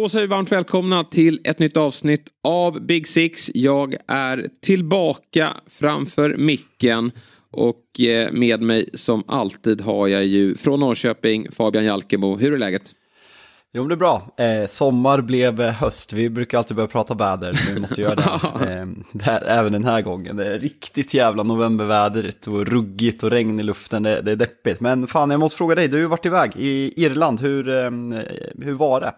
Då säger vi varmt välkomna till ett nytt avsnitt av Big Six. Jag är tillbaka framför micken och eh, med mig som alltid har jag ju från Norrköping Fabian Jalkemo. Hur är läget? Jo, men det är bra. Eh, sommar blev eh, höst. Vi brukar alltid börja prata väder, så vi måste göra det. eh, det här, även den här gången. Det är riktigt jävla novembervädret och ruggigt och regn i luften. Det, det är deppigt. Men fan, jag måste fråga dig. Du har ju varit iväg i Irland. Hur, eh, hur var det?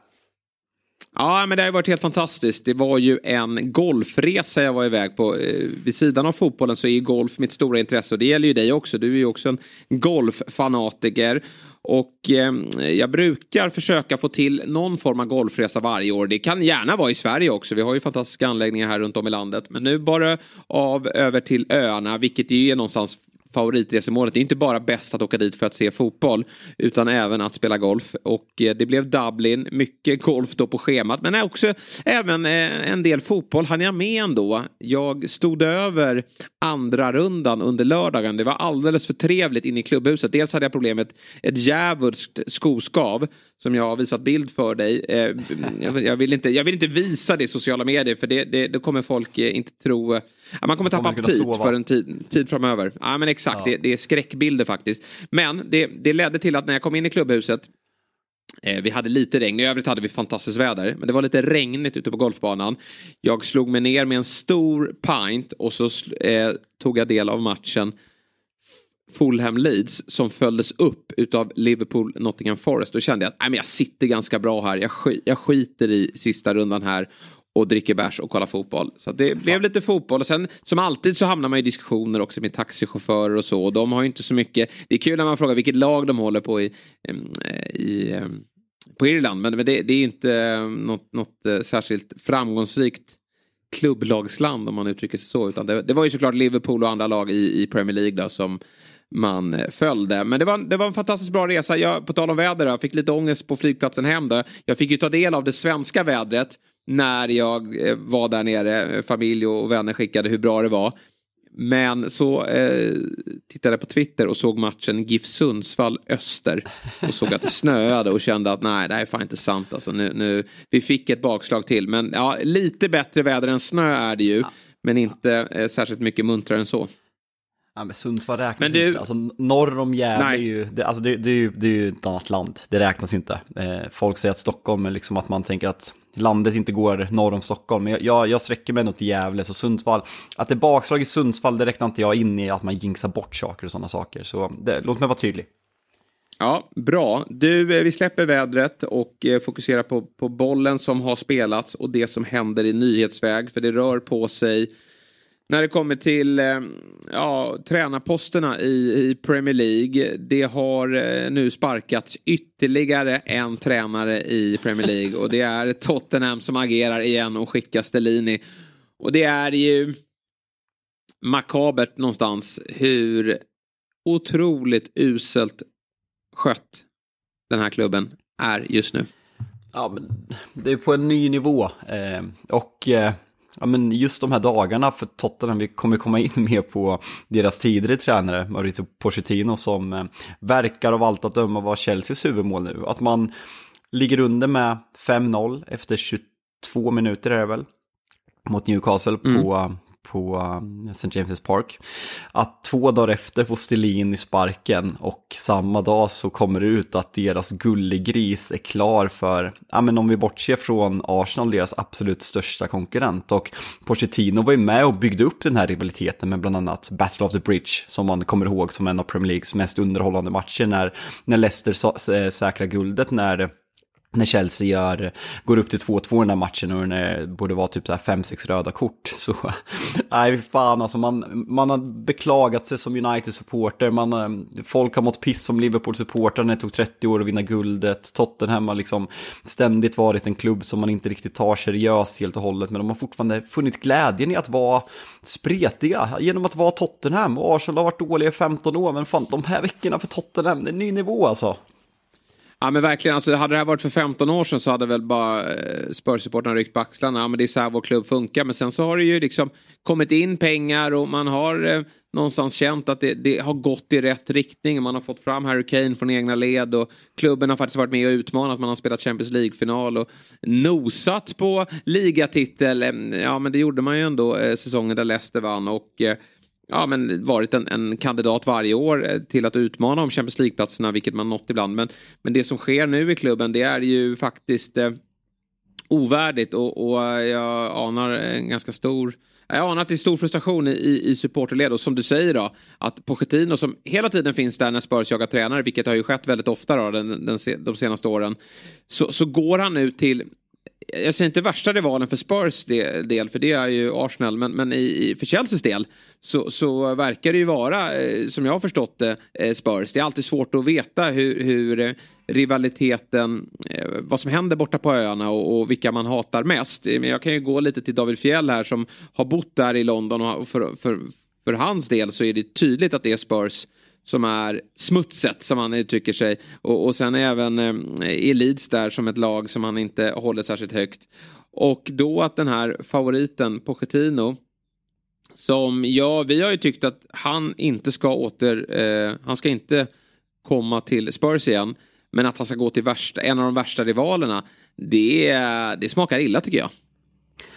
Ja, men det har varit helt fantastiskt. Det var ju en golfresa jag var iväg på. Eh, vid sidan av fotbollen så är ju golf mitt stora intresse och det gäller ju dig också. Du är ju också en golffanatiker. Och eh, jag brukar försöka få till någon form av golfresa varje år. Det kan gärna vara i Sverige också. Vi har ju fantastiska anläggningar här runt om i landet. Men nu bara av över till öarna, vilket ju är någonstans favoritresemålet. Det är inte bara bäst att åka dit för att se fotboll utan även att spela golf. Och eh, det blev Dublin, mycket golf då på schemat men också även eh, en del fotboll hann jag med ändå. Jag stod över andra rundan under lördagen. Det var alldeles för trevligt inne i klubbhuset. Dels hade jag problemet ett djävulskt skoskav som jag har visat bild för dig. Eh, jag vill inte, jag vill inte visa det i sociala medier för det, det, det kommer folk inte tro man kommer tappa aptit för en tid, tid framöver. Ja men exakt, ja. Det, det, är skräckbilder faktiskt. Men det, det ledde till att när jag kom in i klubbhuset eh, vi hade lite regn, i övrigt hade vi fantastiskt väder. Men det var lite regnigt ute på golfbanan. Jag slog mig ner med en stor pint och så eh, tog jag del av matchen Fulham Leeds som följdes upp utav Liverpool Nottingham Forest. Då kände jag att nej, jag sitter ganska bra här. Jag, sk jag skiter i sista rundan här och dricker bärs och kollar fotboll. Så det Fan. blev lite fotboll och sen som alltid så hamnar man i diskussioner också med taxichaufförer och så. Och de har ju inte så mycket. Det är kul när man frågar vilket lag de håller på i, i på Irland. Men det, det är inte något, något eh, särskilt framgångsrikt klubblagsland om man uttrycker sig så. Utan det, det var ju såklart Liverpool och andra lag i, i Premier League då, som man eh, följde. Men det var, det var en fantastiskt bra resa. Jag, på tal om väder, jag fick lite ångest på flygplatsen hem. Då. Jag fick ju ta del av det svenska vädret när jag eh, var där nere. Familj och vänner skickade hur bra det var. Men så eh, tittade jag på Twitter och såg matchen GIF Sundsvall-Öster. Och såg att det snöade och kände att nej, det här är fan inte sant. Alltså, nu, nu, vi fick ett bakslag till. Men ja, lite bättre väder än snö är det ju. Men inte eh, särskilt mycket muntrare än så. Ja, men Sundsvall räknas men du... inte. Alltså, norr om Gävle är ju, det, alltså, det, det, är ju, det är ju ett annat land. Det räknas ju inte. Eh, folk säger att Stockholm är liksom att man tänker att landet inte går norr om Stockholm. Men jag, jag sträcker mig nog till Gävle, så Sundsvall. Att det är bakslag i Sundsvall, det räknar inte jag in i att man jinxar bort saker och sådana saker. Så det, låt mig vara tydlig. Ja, bra. Du, eh, vi släpper vädret och eh, fokuserar på, på bollen som har spelats och det som händer i nyhetsväg. För det rör på sig när det kommer till eh, ja, tränarposterna i, i Premier League. Det har eh, nu sparkats ytterligare en tränare i Premier League och det är Tottenham som agerar igen och skickar Stellini. Och det är ju makabert någonstans hur otroligt uselt skött den här klubben är just nu. Ja, men det är på en ny nivå. Eh, och eh, ja, men just de här dagarna för Tottenham, vi kommer komma in mer på deras tidigare tränare, Mauricio Pochettino, som eh, verkar av allt att döma vara Chelseas huvudmål nu. Att man ligger under med 5-0 efter 22 minuter är det väl, mot Newcastle mm på um, St. James' Park. Att två dagar efter får Stelin i sparken och samma dag så kommer det ut att deras gullegris är klar för, ja men om vi bortser från Arsenal, deras absolut största konkurrent. Och Pochettino var ju med och byggde upp den här rivaliteten med bland annat Battle of the Bridge, som man kommer ihåg som en av Premier Leagues mest underhållande matcher när, när Leicester eh, säkrar guldet när när Chelsea gör, går upp till 2-2 i den där matchen och det borde vara typ 5-6 röda kort. Så nej, fan alltså man, man har beklagat sig som United-supporter, man, ehm, folk har mått piss som Liverpool-supportrar när det tog 30 år att vinna guldet. Tottenham har liksom ständigt varit en klubb som man inte riktigt tar seriöst helt och hållet, men de har fortfarande funnit glädjen i att vara spretiga genom att vara Tottenham. Och Arsenal har varit dåliga i 15 år, men fan de här veckorna för Tottenham, det är en ny nivå alltså. Ja men verkligen, alltså, hade det här varit för 15 år sedan så hade väl bara eh, Spurs-supportrarna ryckt på axlarna. Ja men det är så här vår klubb funkar. Men sen så har det ju liksom kommit in pengar och man har eh, någonstans känt att det, det, har gått i rätt riktning. Man har fått fram Harry Kane från egna led och klubben har faktiskt varit med och utmanat. Man har spelat Champions League-final och nosat på ligatitel. Ja men det gjorde man ju ändå eh, säsongen där Leicester vann och eh, ja, men varit en, en, kandidat varje år eh, till att utmana om Champions League-platserna, vilket man nått ibland. Men, men det som sker nu i klubben, det är ju faktiskt eh, ovärdigt och, och eh, jag anar en ganska stor jag anar att det är stor frustration i, i supporterled och som du säger då att Pochettino som hela tiden finns där när Spurs jagar tränare, vilket har ju skett väldigt ofta då, den, den, de senaste åren, så, så går han nu till jag säger inte värsta rivalen för Spurs del, för det är ju Arsenal, men, men i, för Chelseas del så, så verkar det ju vara, eh, som jag har förstått det, eh, Spurs. Det är alltid svårt att veta hur, hur eh, rivaliteten, vad som händer borta på öarna och, och, vilka man hatar mest. Men jag kan ju gå lite till David Fjell här som har bott där i London och för, för, för hans del så är det tydligt att det är Spurs som är smutset som han uttrycker sig. Och, och sen även eh, Elids där som ett lag som han inte håller särskilt högt. Och då att den här favoriten Pochettino som, ja, vi har ju tyckt att han inte ska åter, eh, han ska inte komma till Spurs igen. Men att han ska gå till värsta, en av de värsta rivalerna, det, det smakar illa tycker jag.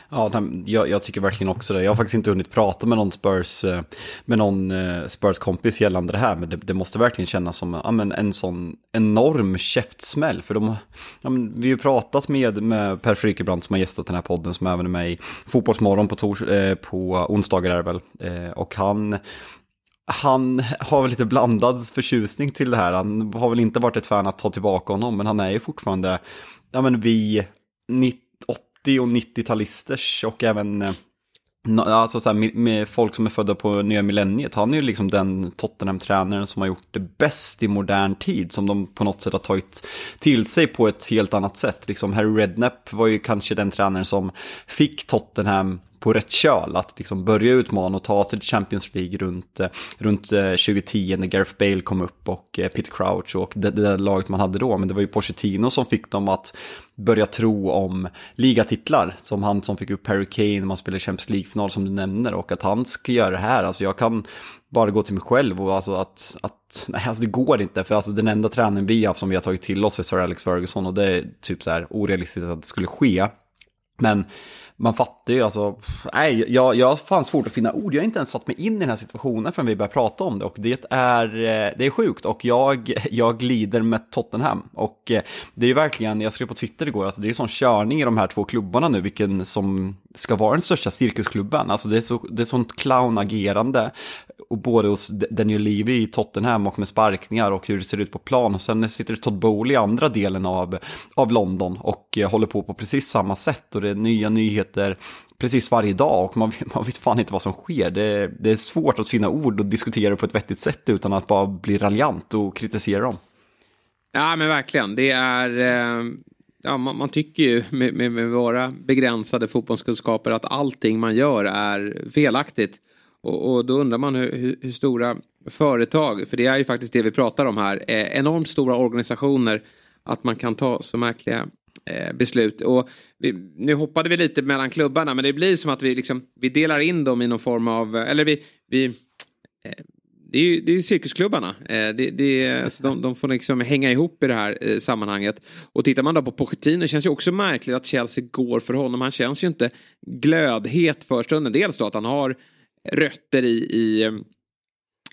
Ja, jag, jag, tycker verkligen också det. Jag har faktiskt inte hunnit prata med någon Spurs, eh, med någon eh, Spurs kompis gällande det här, men det, det, måste verkligen kännas som ja, men en sån enorm käftsmäll. För de, ja, men vi har ju pratat med, med Per Frykebrant som har gästat den här podden, som även är med i Fotbollsmorgon på, tors, eh, på onsdagar är det väl. Eh, och han han har väl lite blandad förtjusning till det här. Han har väl inte varit ett fan att ta tillbaka honom, men han är ju fortfarande, ja men vi, 90 80 och 90-talisters och även eh, Alltså så här, med folk som är födda på nya millenniet. Han är ju liksom den Tottenham-tränaren som har gjort det bäst i modern tid. Som de på något sätt har tagit till sig på ett helt annat sätt. Liksom Harry Redknapp var ju kanske den tränaren som fick Tottenham på rätt köl. Att liksom börja utmana och ta sig till Champions League runt, eh, runt eh, 2010 när Gareth Bale kom upp och eh, Peter Crouch och det, det där laget man hade då. Men det var ju Pochettino som fick dem att börja tro om ligatitlar. Som han som fick upp Harry Kane när man spelade Champions League-final som du nämner. Och att han ska göra det här. Alltså jag kan bara gå till mig själv och alltså att, att nej alltså det går inte. För alltså den enda tränaren vi har haft som vi har tagit till oss är Sir Alex Ferguson och det är typ så här orealistiskt att det skulle ske. Men man fattar ju alltså, nej, jag, jag har fan svårt att finna ord. Jag har inte ens satt mig in i den här situationen förrän vi började prata om det och det är, eh, det är sjukt och jag, jag glider med Tottenham och eh, det är ju verkligen, jag skrev på Twitter igår, alltså det är sån körning i de här två klubbarna nu, vilken som ska vara den största cirkusklubben. Alltså det är, så, det är sånt clownagerande och både hos Daniel Levy i Tottenham och med sparkningar och hur det ser ut på plan. Och sen sitter Todd Bowley i andra delen av, av London och eh, håller på på precis samma sätt. Och det är nya nyheter precis varje dag och man, man vet fan inte vad som sker. Det, det är svårt att finna ord och diskutera på ett vettigt sätt utan att bara bli raljant och kritisera dem. Ja men verkligen, det är... Eh, ja, man, man, tycker ju med, med, med, våra begränsade fotbollskunskaper att allting man gör är felaktigt. Och, och då undrar man hur, hur, hur, stora företag, för det är ju faktiskt det vi pratar om här, eh, enormt stora organisationer, att man kan ta så märkliga Eh, beslut. Och vi, nu hoppade vi lite mellan klubbarna men det blir som att vi, liksom, vi delar in dem i någon form av, eh, eller vi, vi eh, det är ju det är cirkusklubbarna. Eh, det, det, alltså de, de, får liksom hänga ihop i det här eh, sammanhanget. Och tittar man då på Pochettino känns det också märkligt att Chelsea går för honom. Han känns ju inte glödhet för stunden. Dels då att han har rötter i, i eh,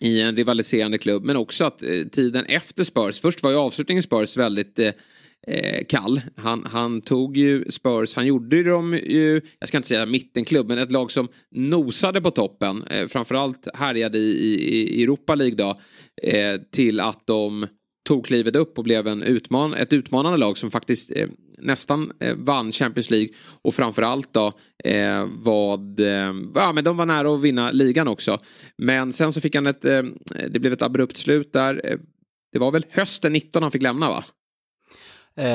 i en rivaliserande klubb men också att tiden efter Spurs, först var ju avslutningen Spurs väldigt eh, kall. Han, han tog ju Spurs, han gjorde dem ju, jag ska inte säga mittenklubb, men ett lag som nosade på toppen, eh, framförallt härjade i, i, i Europa League då, eh, till att de tog klivet upp och blev en utman ett utmanande lag som faktiskt eh, nästan eh, vann Champions League och framförallt då eh, vad, eh, ja men de var nära att vinna ligan också. Men sen så fick han ett, eh, det blev ett abrupt slut där. Eh, det var väl hösten 19 han fick lämna va? Eh,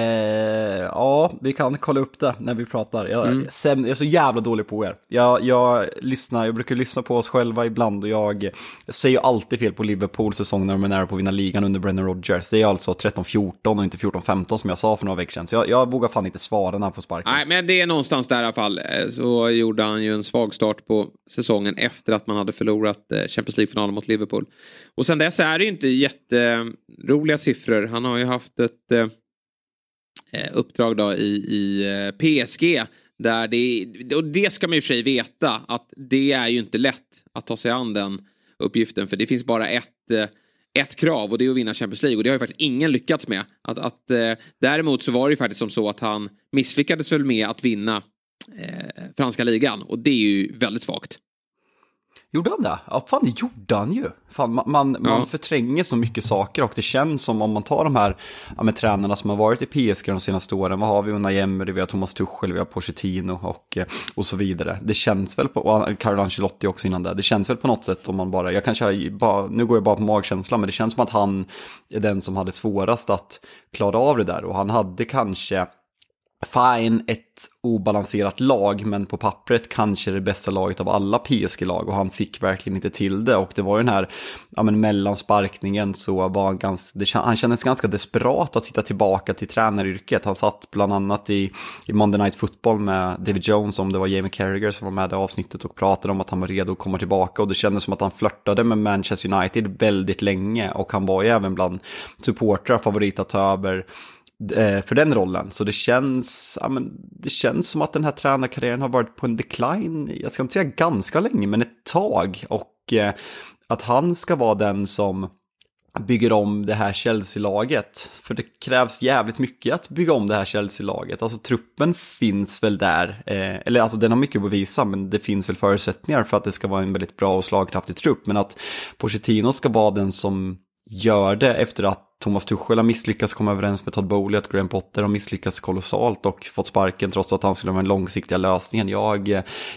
ja, vi kan kolla upp det när vi pratar. Jag, mm. sen, jag är så jävla dålig på er. Jag, jag, lyssnar, jag brukar lyssna på oss själva ibland och jag, säger alltid fel på Liverpool säsong när de är nära på att vinna ligan under Brennan Rodgers. Det är alltså 13-14 och inte 14-15 som jag sa för några veckor sedan. Så jag, jag vågar fan inte svara när han får sparken. Nej, men det är någonstans där i alla fall. Eh, så gjorde han ju en svag start på säsongen efter att man hade förlorat eh, Champions League-finalen mot Liverpool. Och sen dess är det ju inte jätteroliga siffror. Han har ju haft ett Eh, Eh, uppdrag då i, i eh, PSG. Där det, och det ska man ju för sig veta att det är ju inte lätt att ta sig an den uppgiften. För det finns bara ett, eh, ett krav och det är att vinna Champions League. Och det har ju faktiskt ingen lyckats med. Att, att, däremot så var det ju faktiskt som så att han misslyckades väl med att vinna eh, franska ligan. Och det är ju väldigt svagt. Gjorde han det? Ja, fan det gjorde han ju. Fan, man, man, ja. man förtränger så mycket saker och det känns som om man tar de här ja, med tränarna som har varit i PSG de senaste åren. Vad har vi? Unai Emery, vi har Thomas Tuchel, vi har Pochettino och, och så vidare. Det känns väl på, och Carlo Ancelotti också innan det. Det känns väl på något sätt om man bara, jag kanske bara, nu går jag bara på magkänslan, men det känns som att han är den som hade svårast att klara av det där och han hade kanske fine, ett obalanserat lag, men på pappret kanske det bästa laget av alla PSG-lag och han fick verkligen inte till det. Och det var ju den här ja, men mellansparkningen så var han ganska, det, han kändes ganska desperat att hitta tillbaka till tränaryrket. Han satt bland annat i, i Monday Night Football med David Jones, om det var Jamie Carragher som var med i avsnittet och pratade om att han var redo att komma tillbaka och det kändes som att han flörtade med Manchester United väldigt länge och han var ju även bland supportrar favorit att ta över Eh, för den rollen. Så det känns, ja, men det känns som att den här tränarkarriären har varit på en decline, jag ska inte säga ganska länge, men ett tag. Och eh, att han ska vara den som bygger om det här Chelsea-laget. För det krävs jävligt mycket att bygga om det här Chelsea-laget. Alltså truppen finns väl där, eh, eller alltså den har mycket att bevisa, men det finns väl förutsättningar för att det ska vara en väldigt bra och slagkraftig trupp. Men att Pochettino ska vara den som gör det efter att Thomas Tuchel har misslyckats komma överens med Todd Bowley, att Graham Potter har misslyckats kolossalt och fått sparken trots att han skulle vara den långsiktiga lösningen. Jag,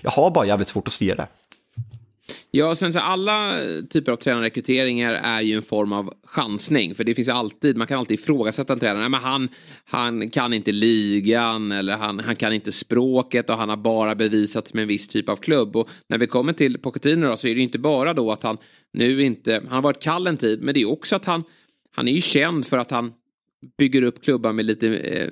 jag har bara jävligt svårt att se det. Ja, sen så alla typer av tränarrekryteringar är ju en form av chansning. För det finns alltid, man kan alltid ifrågasätta en tränare. Men han, han kan inte ligan eller han, han kan inte språket och han har bara bevisats med en viss typ av klubb. Och när vi kommer till Pochettino då, så är det ju inte bara då att han nu inte, han har varit kall en tid, men det är också att han han är ju känd för att han bygger upp klubbar med lite eh,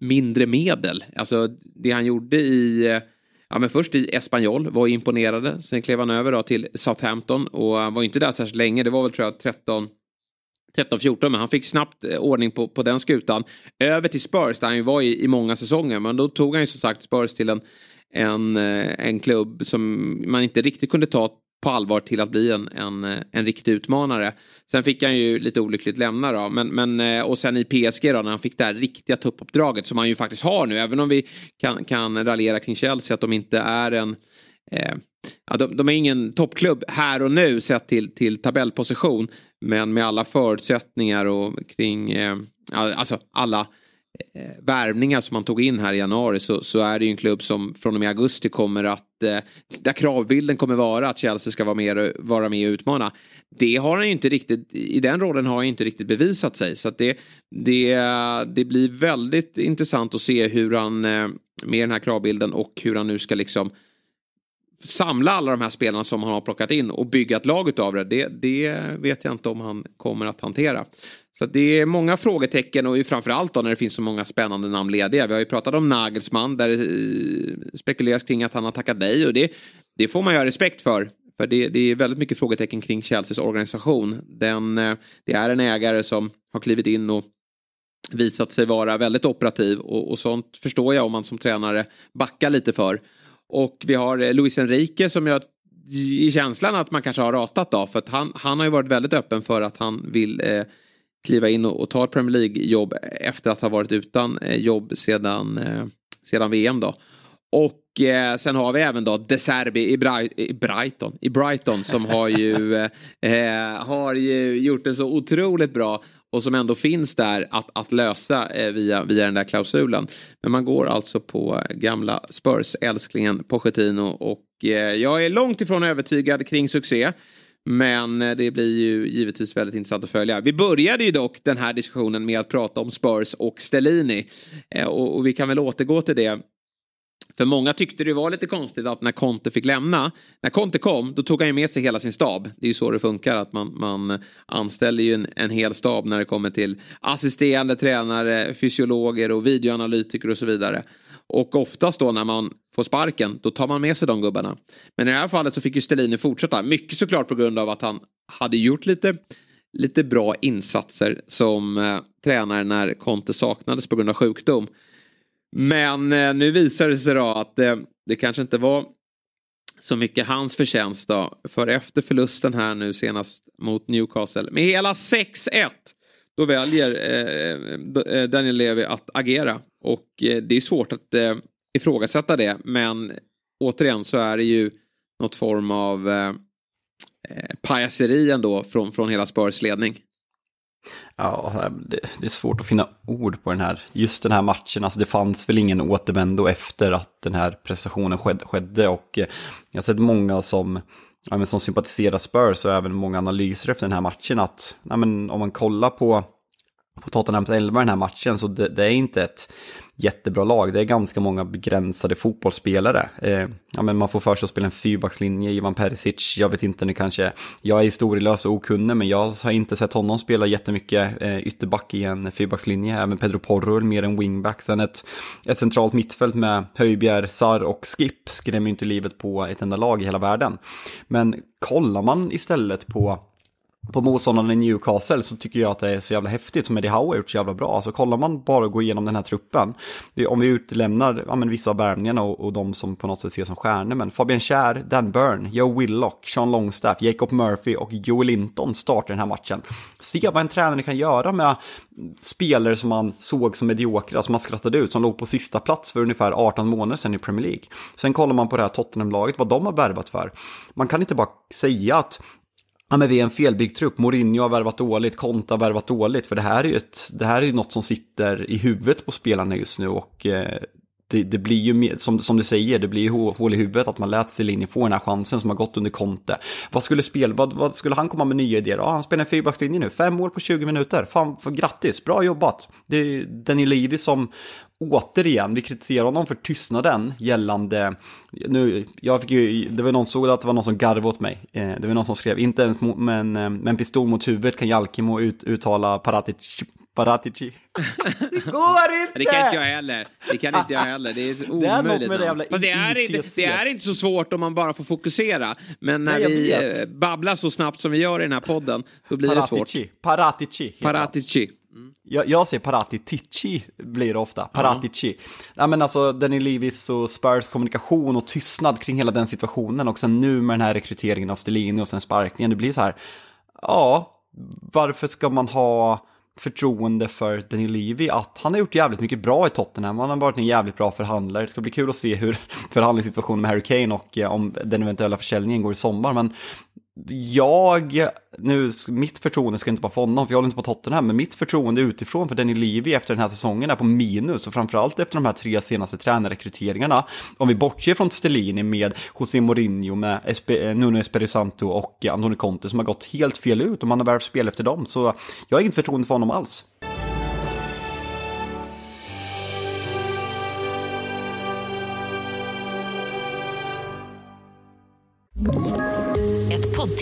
mindre medel. Alltså det han gjorde i, eh, ja men först i Espanyol var imponerande. Sen klev han över då till Southampton och han var inte där särskilt länge. Det var väl tror jag 13 13-14 men han fick snabbt eh, ordning på, på den skutan. Över till Spurs där han ju var i, i många säsonger men då tog han ju som sagt Spurs till en, en, eh, en klubb som man inte riktigt kunde ta på allvar till att bli en, en, eh, en riktig utmanare. Sen fick han ju lite olyckligt lämna då. Men, men, eh, och sen i PSG då när han fick det här riktiga tuppuppdraget som han ju faktiskt har nu. Även om vi kan, kan raljera kring Chelsea att de inte är en eh, ja, de, de, är ingen toppklubb här och nu sett till, till tabellposition. Men med alla förutsättningar och kring eh, alltså alla Eh, värvningar som man tog in här i januari så, så är det ju en klubb som från och med augusti kommer att eh, där kravbilden kommer vara att Chelsea ska vara med, vara med och utmana. Det har han ju inte riktigt, i den rollen har han ju inte riktigt bevisat sig. Så att det, det, det blir väldigt intressant att se hur han eh, med den här kravbilden och hur han nu ska liksom samla alla de här spelarna som han har plockat in och bygga ett lag utav det, det, det vet jag inte om han kommer att hantera. Så det är många frågetecken och framförallt då när det finns så många spännande namn lediga. Vi har ju pratat om Nagelsmann där det spekuleras kring att han har tackat nej och det, det får man ju ha respekt för. För det, det är väldigt mycket frågetecken kring Chelseas organisation. Den, eh, det är en ägare som har klivit in och visat sig vara väldigt operativ och, och sånt förstår jag om man som tränare backar lite för. Och vi har eh, Luis Enrique som jag i känslan att man kanske har ratat då för att han, han har ju varit väldigt öppen för att han vill eh, kliva in och, och ta ett Premier League-jobb efter att ha varit utan eh, jobb sedan, eh, sedan VM då. Och eh, sen har vi även då De Serbi i, Bright, i, Brighton, i Brighton som har ju, eh, har ju gjort det så otroligt bra och som ändå finns där att, att lösa eh, via, via den där klausulen. Men man går alltså på gamla Spurs-älsklingen Pochettino och eh, jag är långt ifrån övertygad kring succé. Men eh, det blir ju givetvis väldigt intressant att följa. Vi började ju dock den här diskussionen med att prata om Spurs och Stellini. Eh, och, och vi kan väl återgå till det för många tyckte det var lite konstigt att när Conte fick lämna, när Conte kom, då tog han ju med sig hela sin stab. Det är ju så det funkar, att man, man anställer ju en, en hel stab när det kommer till assisterande tränare, fysiologer och videoanalytiker och så vidare. Och oftast då när man får sparken, då tar man med sig de gubbarna. Men i det här fallet så fick ju Stellini fortsätta, mycket såklart på grund av att han hade gjort lite, lite bra insatser som eh, tränare när Conte saknades på grund av sjukdom. Men eh, nu visar det sig då att det, det kanske inte var så mycket hans förtjänst då. För efter förlusten här nu senast mot Newcastle med hela 6-1. Då väljer eh, eh, Daniel Levy att agera. Och eh, det är svårt att eh, ifrågasätta det. Men återigen så är det ju något form av eh, eh pajaseri ändå från, från hela Spurs ledning. Ja, det, det, är svårt att finna ord på den här, just den här matchen. Alltså det fanns väl ingen återvändo efter att den här prestationen skedde. skedde och eh, jag har sett många som, ja, men som sympatiserar Spurs och även många analyser efter den här matchen att ja, men om man kollar på, på Tottenhams 11 den här matchen så det, det är inte ett jättebra lag. Det är ganska många begränsade fotbollsspelare. Eh, ja, men man får för sig att spela en fyrbackslinje, Ivan Perisic, jag vet inte, nu kanske, jag är historielös och okunnig, men jag har inte sett honom spela jättemycket eh, ytterback i en fyrbackslinje. Även Pedro Porro mer än wingback. Sen ett, ett centralt mittfält med Höjbjer, Sar och Skip skrämmer ju inte livet på ett enda lag i hela världen. Men kollar man istället på på motståndaren i Newcastle så tycker jag att det är så jävla häftigt som Eddie Howe har gjort så jävla bra. Alltså kollar man bara och går igenom den här truppen, om vi utelämnar ja, men vissa av värvningarna och, och de som på något sätt ses som stjärnor, men Fabian Kär, Dan Byrne, Joe Willock, Sean Longstaff, Jacob Murphy och Joel Linton startar den här matchen. Se vad en tränare kan göra med spelare som man såg som mediokra, som man skrattade ut, som låg på sista plats för ungefär 18 månader sedan i Premier League. Sen kollar man på det här Tottenham-laget, vad de har värvat för. Man kan inte bara säga att Ja, men vi är en felbyggd trupp. Mourinho har värvat dåligt, Konta har värvat dåligt. För det här är ju ett, det här är något som sitter i huvudet på spelarna just nu. Och eh, det, det, blir ju, som, som du säger, det blir ju hål i huvudet att man lät Celine få den här chansen som har gått under Conte. Vad skulle, spel, vad, vad skulle han komma med nya idéer? Ja, han spelar en fyrbackslinje nu, fem mål på 20 minuter. Fan, för, grattis, bra jobbat. Det är Danny Levy som återigen, vi kritiserar honom för tystnaden gällande, nu, jag fick ju, det var någon såg att det var någon som garvade åt mig. Eh, det var någon som skrev, inte ens med en, med en pistol mot huvudet kan Jalkimo ut, uttala Paratic, Paratici. Det går inte! Det kan inte jag heller. Det kan inte jag heller. Det är omöjligt det är det jävla det är, inte, det är inte så svårt om man bara får fokusera. Men när Nej, vi vet. babblar så snabbt som vi gör i den här podden, då blir Paratici. det svårt. Paratici. Paratici. Mm. Jag, jag ser Paratici blir det ofta. Paratici. -huh. Ja, men alltså Danny Levis och Spurs kommunikation och tystnad kring hela den situationen och sen nu med den här rekryteringen av Stellini och sen sparkningen. Det blir så här, ja, varför ska man ha förtroende för Daniel Levy att han har gjort jävligt mycket bra i Tottenham. Han har varit en jävligt bra förhandlare. Det ska bli kul att se hur förhandlingssituationen med Harry Kane och eh, om den eventuella försäljningen går i sommar. Men jag, nu, mitt förtroende ska inte vara för honom, för jag håller inte på Tottenham, men mitt förtroende utifrån för Denny Levy efter den här säsongen är på minus och framförallt efter de här tre senaste tränarrekryteringarna. Om vi bortser från Stellini med José Mourinho, med Espe, eh, Nuno Espirito Santo och Antonio Conte som har gått helt fel ut och man har värvt spel efter dem, så jag har inget förtroende för honom alls.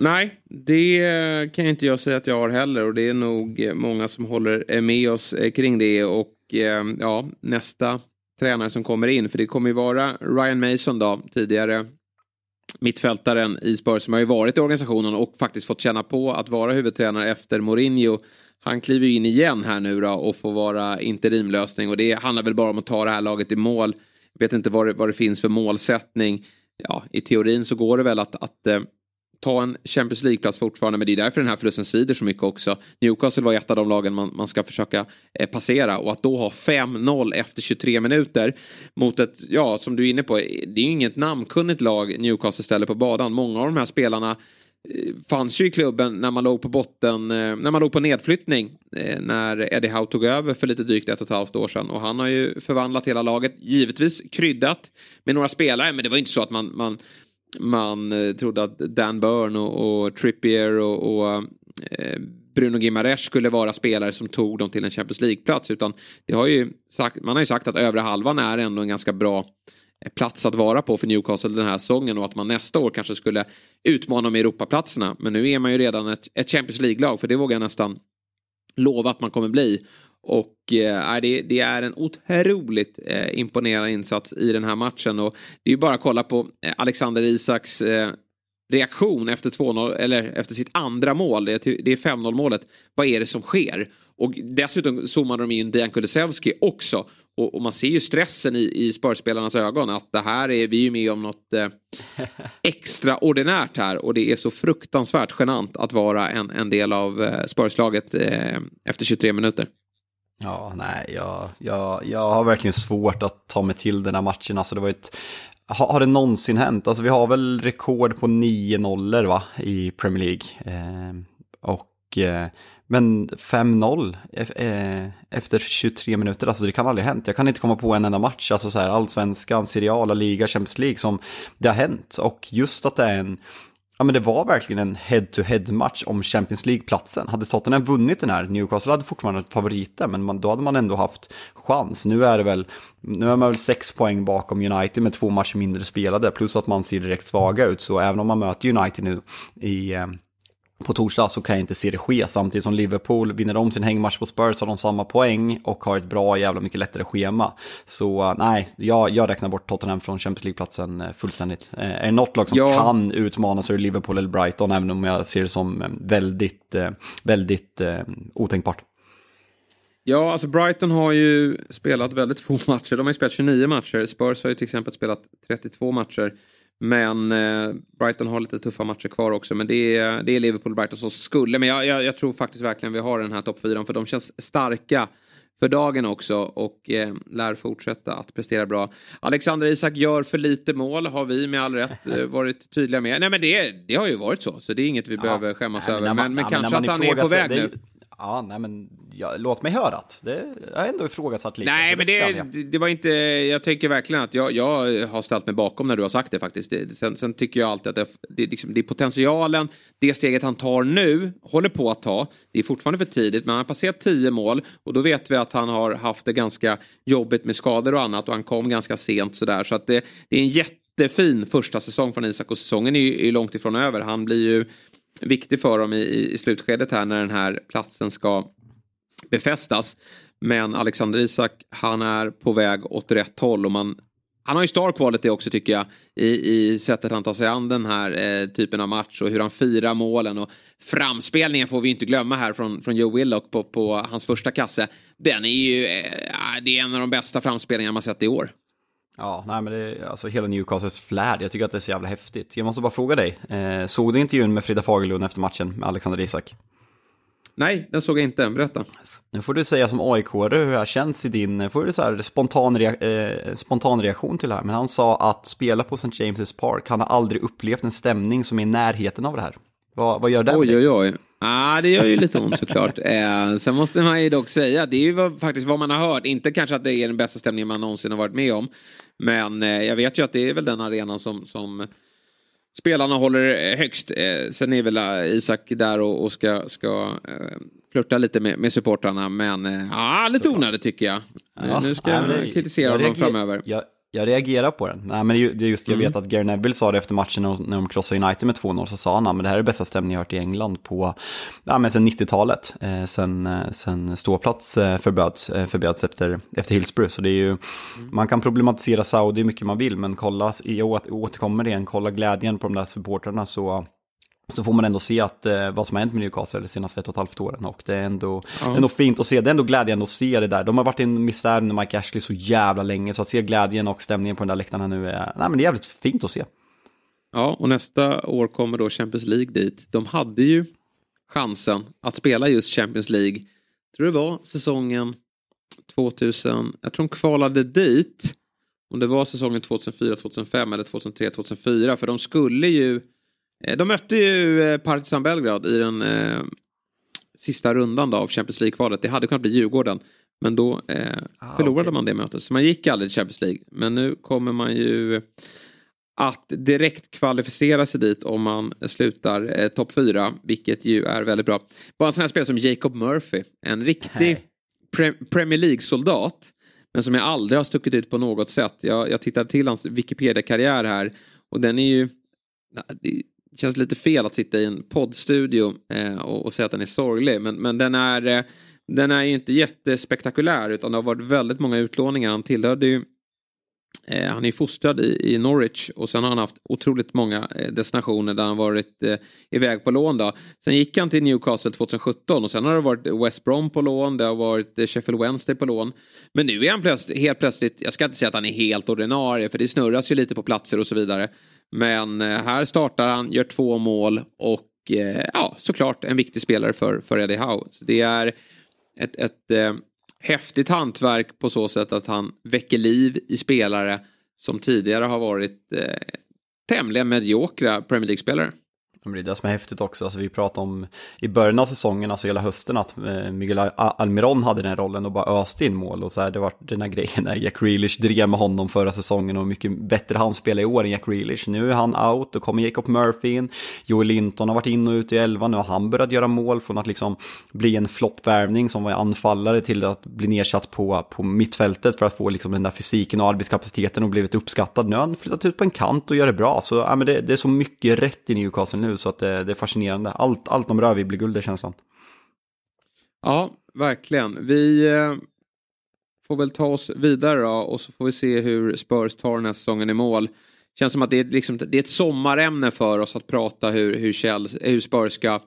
Nej, det kan inte jag säga att jag har heller. Och det är nog många som håller eh, med oss eh, kring det. Och eh, ja, nästa tränare som kommer in, för det kommer ju vara Ryan Mason då, tidigare mittfältaren i Spurs som har ju varit i organisationen och faktiskt fått känna på att vara huvudtränare efter Mourinho. Han kliver ju in igen här nu då och får vara interimlösning. Och det handlar väl bara om att ta det här laget i mål. Jag vet inte vad det, vad det finns för målsättning. Ja, i teorin så går det väl att, att ta en Champions League-plats fortfarande men det är därför den här förlusten svider så mycket också. Newcastle var ett av de lagen man, man ska försöka eh, passera och att då ha 5-0 efter 23 minuter mot ett, ja som du är inne på, eh, det är ju inget namnkunnigt lag Newcastle ställer på badan. Många av de här spelarna eh, fanns ju i klubben när man låg på botten, eh, när man låg på nedflyttning. När Eddie Howe tog över för lite drygt ett och ett halvt år sedan. Och han har ju förvandlat hela laget, givetvis kryddat med några spelare, men det var inte så att man, man man eh, trodde att Dan Burn och, och Trippier och, och eh, Bruno Gimares skulle vara spelare som tog dem till en Champions League-plats. Utan det har ju sagt, man har ju sagt att övre halvan är ändå en ganska bra eh, plats att vara på för Newcastle den här säsongen och att man nästa år kanske skulle utmana om Europaplatserna. Men nu är man ju redan ett, ett Champions League-lag för det vågar jag nästan lova att man kommer bli. Och eh, det, det, är en otroligt eh, imponerande insats i den här matchen. Och det är ju bara att kolla på eh, Alexander Isaks eh, reaktion efter 2-0, eller efter sitt andra mål. Det, det är 5-0 målet. Vad är det som sker? Och dessutom zoomade de in Dejan Kulusevski också. Och, och, man ser ju stressen i, i Spurs-spelarnas ögon att det här är vi är med om något eh, extraordinärt här. Och det är så fruktansvärt genant att vara en, en del av eh, Spurs-laget eh, efter 23 minuter. Ja, nej, jag, jag, jag har verkligen svårt att ta mig till den här matchen. Alltså det var ett, har, har det någonsin hänt? Alltså vi har väl rekord på 9 nollor va, i Premier League. Eh, och, eh, men 5-0 eh, eh, efter 23 minuter, alltså det kan aldrig ha hänt. Jag kan inte komma på en enda match, alltså så här allsvenskan, seriala liga, Champions League som det har hänt. Och just att det är en Ja men det var verkligen en head-to-head match om Champions League-platsen. Hade Tottenham vunnit den här, Newcastle hade fortfarande varit favoriter, men man, då hade man ändå haft chans. Nu är det väl, nu är man väl sex poäng bakom United med två matcher mindre spelade, plus att man ser direkt svaga ut. Så även om man möter United nu i eh, på torsdag så kan jag inte se det ske samtidigt som Liverpool vinner om sin hängmatch på Spurs har de samma poäng och har ett bra jävla mycket lättare schema. Så uh, nej, jag, jag räknar bort Tottenham från Champions League-platsen uh, fullständigt. Uh, är det något lag som ja. kan utmana så är det Liverpool eller Brighton, även om jag ser det som väldigt, väldigt otänkbart. Ja, alltså Brighton har ju spelat väldigt få matcher. De har ju spelat 29 matcher. Spurs har ju till exempel spelat 32 matcher. Men eh, Brighton har lite tuffa matcher kvar också. Men det är, det är Liverpool och Brighton som skulle. Men jag, jag, jag tror faktiskt verkligen vi har den här topp 4. För de känns starka för dagen också och eh, lär fortsätta att prestera bra. Alexander Isak gör för lite mål har vi med all rätt eh, varit tydliga med. Nej men det, det har ju varit så, så det är inget vi ja, behöver skämmas nej, över. Men, men, men ja, kanske men att han är på väg nu. Ja, nej men ja, låt mig höra att det har ändå ifrågasatt lite. Nej, men det, det, var inte, jag tänker verkligen att jag, jag har ställt mig bakom när du har sagt det faktiskt. Det, sen, sen, tycker jag alltid att det, det, liksom, det är potentialen, det steget han tar nu, håller på att ta. Det är fortfarande för tidigt, men han har passerat tio mål och då vet vi att han har haft det ganska jobbigt med skador och annat och han kom ganska sent sådär. Så att det, det är en jättefin första säsong från Isak och säsongen är ju är långt ifrån över. Han blir ju viktig för dem i, i slutskedet här när den här platsen ska befästas. Men Alexander Isak, han är på väg åt rätt håll och man han har ju star quality också tycker jag i, i sättet han tar sig an den här eh, typen av match och hur han firar målen och framspelningen får vi inte glömma här från, från Joe Willock på, på hans första kasse. Den är ju, eh, det är en av de bästa framspelningarna man sett i år. Ja, nej men det är alltså hela Newcastles flärd. Jag tycker att det är så jävla häftigt. Jag måste bara fråga dig, eh, såg du intervjun med Frida Fagerlund efter matchen med Alexander Isak? Nej, den såg jag inte. Berätta. Nu får du säga som aik hur det här känns i din, får du så här spontan, rea eh, spontan reaktion till det här. Men han sa att spela på St. James' Park, han har aldrig upplevt en stämning som är i närheten av det här. Vad, vad gör det Oj, oj, oj. Ah, det gör ju lite ont såklart. Eh, sen måste man ju dock säga, det är ju vad, faktiskt vad man har hört. Inte kanske att det är den bästa stämningen man någonsin har varit med om. Men eh, jag vet ju att det är väl den arenan som, som spelarna håller högst. Eh, sen är väl eh, Isak där och, och ska, ska eh, flörta lite med, med supportrarna. Men eh, ja, lite onödigt tycker jag. Ja, nu ska jag kritisera honom framöver. Jag, jag reagerar på den. Nej, men det är just, jag mm. vet att Gary Neville sa det efter matchen när de krossade United med 2-0, så sa han att det här är bästa stämningen jag hört i England på, ja men sen 90-talet, eh, sen, eh, sen ståplats eh, förbjöds, eh, förbjöds efter, efter Hillsborough. Så det är ju, mm. man kan problematisera Saudi hur mycket man vill, men kolla, jag återkommer igen, kolla glädjen på de där supportrarna så så får man ändå se att, eh, vad som har hänt med Newcastle de senaste ett och ett halvt åren. Och det är ändå, ja. ändå fint att se, det är ändå glädjande att se det där. De har varit i en misär med Mike Ashley så jävla länge, så att se glädjen och stämningen på den där läktaren nu är, nej, men det är jävligt fint att se. Ja, och nästa år kommer då Champions League dit. De hade ju chansen att spela just Champions League. Tror det var säsongen 2000, jag tror de kvalade dit. Om det var säsongen 2004, 2005 eller 2003, 2004. För de skulle ju de mötte ju eh, Partizan Belgrad i den eh, sista rundan av Champions League-kvalet. Det hade kunnat bli Djurgården. Men då eh, ah, förlorade okay. man det mötet. Så man gick aldrig till Champions League. Men nu kommer man ju att direkt kvalificera sig dit om man slutar eh, topp fyra. Vilket ju är väldigt bra. Bara en sån här spelare som Jacob Murphy. En riktig pre Premier League-soldat. Men som jag aldrig har stuckit ut på något sätt. Jag, jag tittade till hans Wikipedia-karriär här. Och den är ju känns lite fel att sitta i en poddstudio eh, och, och säga att den är sorglig. Men, men den, är, eh, den är ju inte jättespektakulär utan det har varit väldigt många utlåningar. Han tillhörde ju eh, han är fostrad i, i, Norwich och sen har han haft otroligt många eh, destinationer där han varit eh, iväg på lån. Då. Sen gick han till Newcastle 2017 och sen har det varit West Brom på lån, det har varit eh, Sheffield Wednesday på lån. Men nu är han plötsligt, helt plötsligt, jag ska inte säga att han är helt ordinarie för det snurras ju lite på platser och så vidare. Men eh, här startar han, gör två mål och eh, ja, såklart en viktig spelare för, för Eddie Howe. Det är ett, ett eh, häftigt hantverk på så sätt att han väcker liv i spelare som tidigare har varit eh, tämligen mediokra Premier League-spelare. Det är det som är häftigt också, alltså vi pratade om i början av säsongen, alltså hela hösten, att eh, Miguel Almiron hade den rollen och bara öste in mål. Och så här, det var den här grejen när Jack Grealish drev med honom förra säsongen och mycket bättre han spelar i år än Jack Grealish. Nu är han out, då kommer Jacob Murphy in, Joel Linton har varit in och ut i elva, nu har han börjat göra mål från att liksom bli en floppvärvning som var anfallare till att bli nedsatt på, på mittfältet för att få liksom den där fysiken och arbetskapaciteten och blivit uppskattad. Nu har han flyttat ut på en kant och gör det bra, så ja, men det, det är så mycket rätt i Newcastle nu så att det, det är fascinerande. Allt, allt de rör vid blir guld, det känslan. Ja, verkligen. Vi eh, får väl ta oss vidare då och så får vi se hur Spurs tar den här säsongen i mål. Känns som att det är, liksom, det är ett sommarämne för oss att prata hur, hur, Chelsea, hur Spurs ska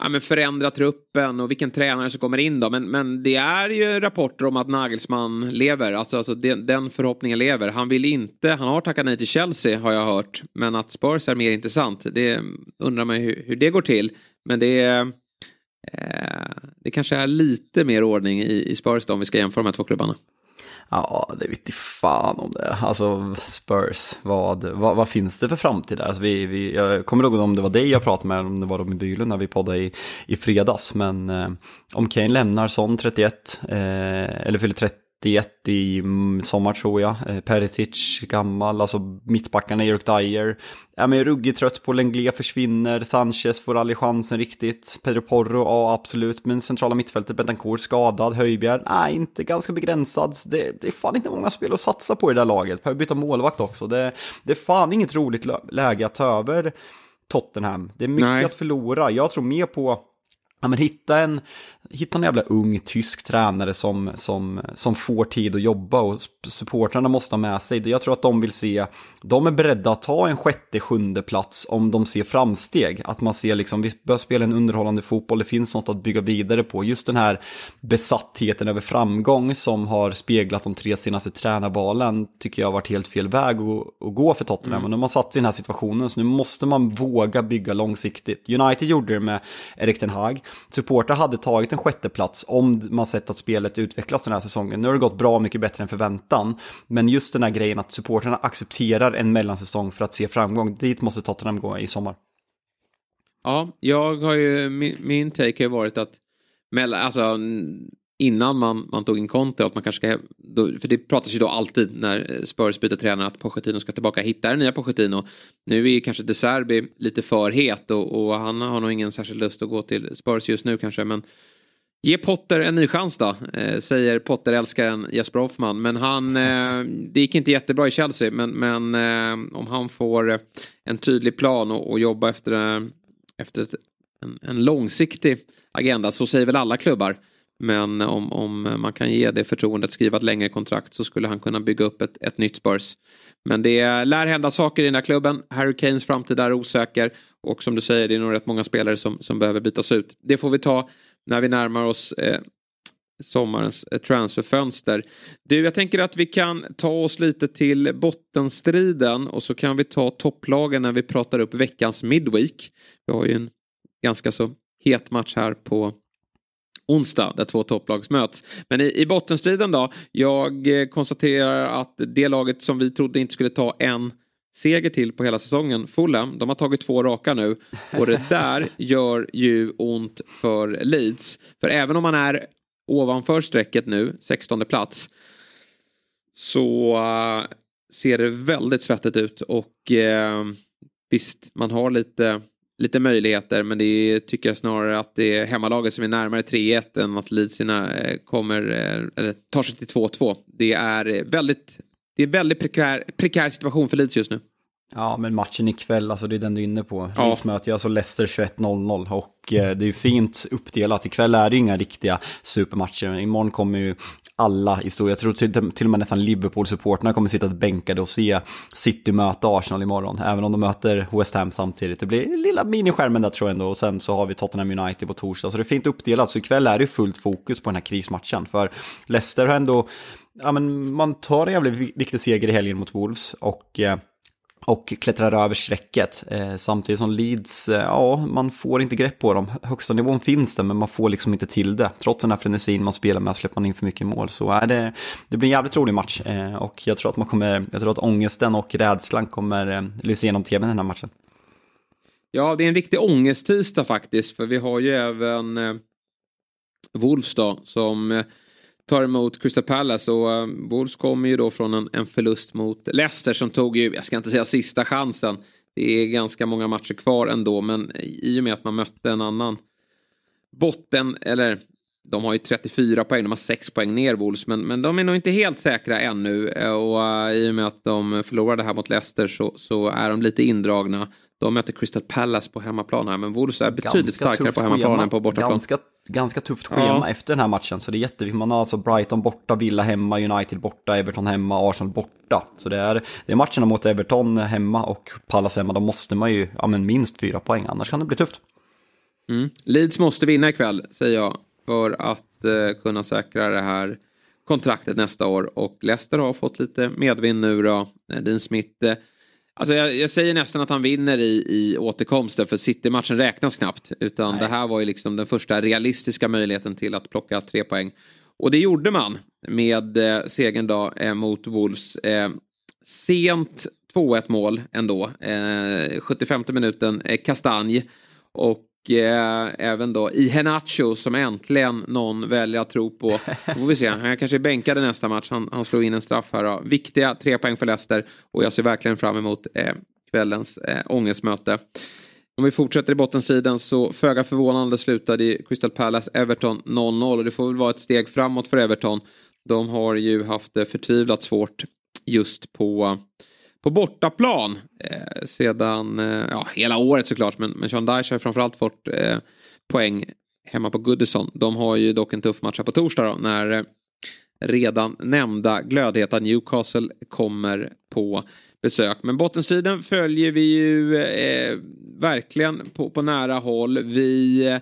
ja, men förändra truppen och vilken tränare som kommer in då. Men, men det är ju rapporter om att Nagelsmann lever. Alltså, alltså den, den förhoppningen lever. Han vill inte, han har tackat nej till Chelsea har jag hört. Men att Spurs är mer intressant, det undrar man hur, hur det går till. Men det är eh, det kanske är lite mer ordning i, i Spurs då, om vi ska jämföra de här två klubbarna. Ja, det vet fan om det. Alltså Spurs, vad, vad, vad finns det för framtid där? Alltså, vi, vi, jag kommer ihåg om det var dig jag pratade med, om det var Robin Bylund när vi poddade i, i fredags. Men eh, om Kane lämnar sån 31, eh, eller fyller 30 91 i sommar tror jag. Eh, Perisic gammal, alltså mittbackarna Erik Dyer. Ja, men ruggigt trött på Lenglet försvinner, Sanchez får aldrig chansen riktigt. Pedro Porro, ja absolut, men centrala mittfältet Bentancourt skadad, Höjbjerg, nej inte ganska begränsad. Det, det är fan inte många spel att satsa på i det där laget. Behöver byta målvakt också. Det, det är fan inget roligt läge att ta över Tottenham. Det är mycket nej. att förlora. Jag tror mer på Ja, men hitta en, hitta en jävla ung tysk tränare som, som, som får tid att jobba och supportrarna måste ha med sig. Jag tror att de vill se, de är beredda att ta en sjätte, sjunde plats om de ser framsteg. Att man ser liksom, vi bör spela en underhållande fotboll, det finns något att bygga vidare på. Just den här besattheten över framgång som har speglat de tre senaste tränarbalen tycker jag har varit helt fel väg att, att gå för Tottenham. Mm. Och nu har man satt sig i den här situationen så nu måste man våga bygga långsiktigt. United gjorde det med Erik Ten Hag. Supporter hade tagit en sjätte plats om man sett att spelet utvecklas den här säsongen. Nu har det gått bra mycket bättre än förväntan. Men just den här grejen att supporterna accepterar en mellansäsong för att se framgång, dit måste Tottenham gå i sommar. Ja, jag har ju, min, min take har varit att mellan, alltså, innan man, man tog in Conte, att man kanske ska, då, för det pratas ju då alltid när Spurs byter tränare att Pochettino ska tillbaka, hitta den nya Pochettino. Nu är ju kanske De Serbi lite för het och, och, han har nog ingen särskild lust att gå till Spurs just nu kanske, men Ge Potter en ny chans då, eh, säger Potter-älskaren Jesper Hoffman. Men han, eh, det gick inte jättebra i Chelsea, men, men eh, om han får eh, en tydlig plan och, och jobba efter, eh, efter ett, en, en långsiktig agenda, så säger väl alla klubbar. Men om, om man kan ge det förtroendet, skriva ett längre kontrakt så skulle han kunna bygga upp ett, ett nytt Spurs. Men det lär hända saker i den här klubben. Harry Kanes framtid är osäker. Och som du säger, det är nog rätt många spelare som, som behöver bytas ut. Det får vi ta när vi närmar oss eh, sommarens eh, transferfönster. Du, jag tänker att vi kan ta oss lite till bottenstriden och så kan vi ta topplagen när vi pratar upp veckans midweek. Vi har ju en ganska så het match här på onsdag där två topplag möts. Men i, i bottenstriden då, jag eh, konstaterar att det laget som vi trodde inte skulle ta en seger till på hela säsongen, Fulham, de har tagit två raka nu. Och det där gör ju ont för Leeds. För även om man är ovanför strecket nu, 16 plats, så uh, ser det väldigt svettigt ut. Och uh, visst, man har lite lite möjligheter men det är, tycker jag snarare att det är hemmalaget som är närmare 3-1 än att Leeds eh, kommer, eller tar sig till 2-2. Det är väldigt, det är väldigt prekär, prekär situation för Leeds just nu. Ja, men matchen ikväll, alltså det är den du är inne på. Ja. Leeds möter alltså Leicester 21.00 och eh, det är ju fint uppdelat. Ikväll är det ju inga riktiga supermatcher. Imorgon kommer ju alla i stor. Jag tror till, till och med nästan Liverpool-supporterna kommer sitta bänkade och se City möta Arsenal imorgon. Även om de möter West Ham samtidigt. Det blir lilla miniskärmen där tror jag ändå. Och sen så har vi Tottenham United på torsdag. Så det är fint uppdelat. Så ikväll är det fullt fokus på den här krismatchen. För Leicester har ändå, ja men man tar en jävligt viktig seger i helgen mot Wolves. Och eh, och klättrar över strecket. Eh, samtidigt som Leeds, eh, ja, man får inte grepp på dem. Högsta nivån finns det, men man får liksom inte till det. Trots den här frenesin man spelar med släpper man in för mycket mål. Så är det, det blir en jävligt rolig match. Eh, och jag tror att man kommer, jag tror att ångesten och rädslan kommer eh, lysa igenom tvn den här matchen. Ja, det är en riktig ångesttisdag faktiskt, för vi har ju även eh, Wolves då, som eh, tar emot Crystal Palace och eh, Wolves kommer ju då från en, en, förlust mot Leicester som tog ju, jag ska inte säga sista chansen. Det är ganska många matcher kvar ändå men i och med att man mötte en annan botten, eller de har ju 34 poäng, de har 6 poäng ner Wolves men, men de är nog inte helt säkra ännu eh, och uh, i och med att de förlorade här mot Leicester så, så är de lite indragna. De möter Crystal Palace på hemmaplan här men Wolves är betydligt ganska starkare på hemmaplan än på bortaplan. Ganska ganska tufft schema ja. efter den här matchen. Så det är jätteviktigt. Man har alltså Brighton borta, Villa hemma, United borta, Everton hemma, Arsenal borta. Så det är, det är matcherna mot Everton hemma och Palace hemma. Då måste man ju, ja men minst fyra poäng, annars kan det bli tufft. Mm. Leeds måste vinna ikväll, säger jag, för att eh, kunna säkra det här kontraktet nästa år. Och Leicester har fått lite medvind nu då. Dean Smith eh, Alltså jag, jag, säger nästan att han vinner i, i återkomsten för City-matchen räknas knappt. Utan Nej. det här var ju liksom den första realistiska möjligheten till att plocka tre poäng. Och det gjorde man med eh, segern då eh, mot Wolves. Eh, sent 2-1 mål ändå. Eh, 75 minuten eh, Kastanj. Och eh, även då i Henacho som äntligen någon väljer att tro på. Då får vi se, han kanske är bänkad i nästa match. Han, han slår in en straff här. Då. Viktiga tre poäng för Leicester och jag ser verkligen fram emot eh, kvällens eh, ångestmöte. Om vi fortsätter i bottenstriden så föga förvånande slutade Crystal Palace Everton 0-0 och det får väl vara ett steg framåt för Everton. De har ju haft det förtvivlat svårt just på på bortaplan eh, sedan eh, ja, hela året såklart. Men, men Sean Dyche har framförallt fått eh, poäng hemma på Goodison. De har ju dock en tuff match här på torsdag då, när eh, redan nämnda glödheta Newcastle kommer på besök. Men bottenstriden följer vi ju eh, verkligen på, på nära håll. Vi eh,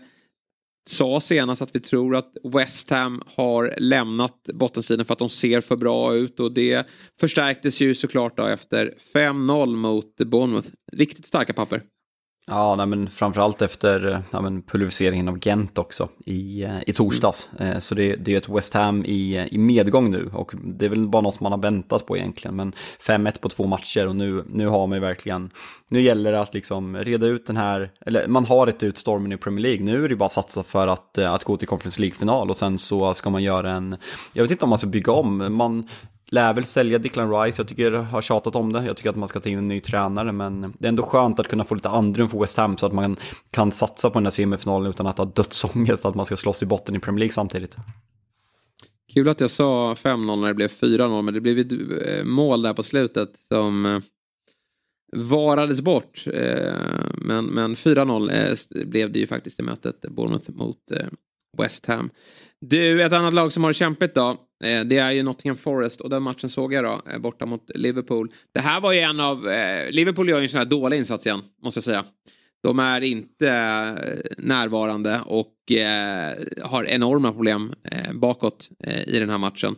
sa senast att vi tror att West Ham har lämnat bottenstriden för att de ser för bra ut och det förstärktes ju såklart då efter 5-0 mot Bournemouth. Riktigt starka papper. Ja, nej, men framförallt efter ja, men pulveriseringen av Gent också i, eh, i torsdags. Mm. Så det, det är ett West Ham i, i medgång nu och det är väl bara något man har väntat på egentligen. Men 5-1 på två matcher och nu, nu har man ju verkligen, nu gäller det att liksom reda ut den här, eller man har rätt ut stormen i Premier League. Nu är det bara att satsa för att, eh, att gå till Conference League-final och sen så ska man göra en, jag vet inte om man ska bygga om, man lär väl sälja Declan Rice, jag tycker jag har tjatat om det. Jag tycker att man ska ta in en ny tränare, men det är ändå skönt att kunna få lite andrum för West Ham så att man kan satsa på den här semifinalen utan att ha dödsångest att man ska slåss i botten i Premier League samtidigt. Kul att jag sa 5-0 när det blev 4-0, men det blev ett eh, mål där på slutet som eh, varades bort. Eh, men, men 4-0 blev det ju faktiskt i mötet Bournemouth mot West Ham. Du, ett annat lag som har det kämpigt då. Eh, det är ju Nottingham Forest och den matchen såg jag då eh, borta mot Liverpool. Det här var ju en av... Eh, Liverpool gör ju en sån här dålig insats igen, måste jag säga. De är inte närvarande och har enorma problem bakåt i den här matchen.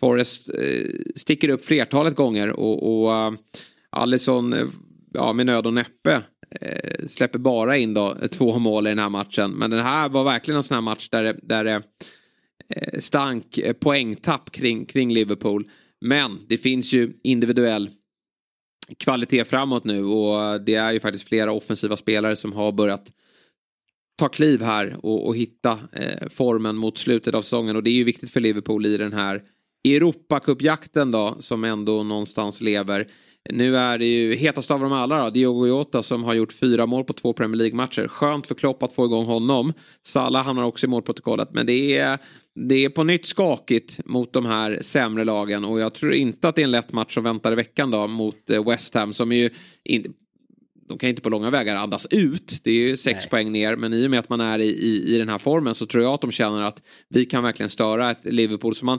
Forest sticker upp flertalet gånger och, och Allison ja, med nöd och näppe släpper bara in då, två mål i den här matchen. Men den här var verkligen en sån här match där det, där det Eh, stank eh, poängtapp kring, kring Liverpool. Men det finns ju individuell kvalitet framåt nu och det är ju faktiskt flera offensiva spelare som har börjat ta kliv här och, och hitta eh, formen mot slutet av säsongen och det är ju viktigt för Liverpool i den här Europacupjakten då som ändå någonstans lever. Nu är det ju hetast av dem alla då, Diogo Jota som har gjort fyra mål på två Premier League-matcher. Skönt för Klopp att få igång honom. Salah hamnar också i målprotokollet men det är, det är på nytt skakigt mot de här sämre lagen och jag tror inte att det är en lätt match som väntar i veckan då mot eh, West Ham som är ju in, de kan inte på långa vägar andas ut. Det är ju sex Nej. poäng ner. Men i och med att man är i, i, i den här formen så tror jag att de känner att vi kan verkligen störa ett Liverpool. Så man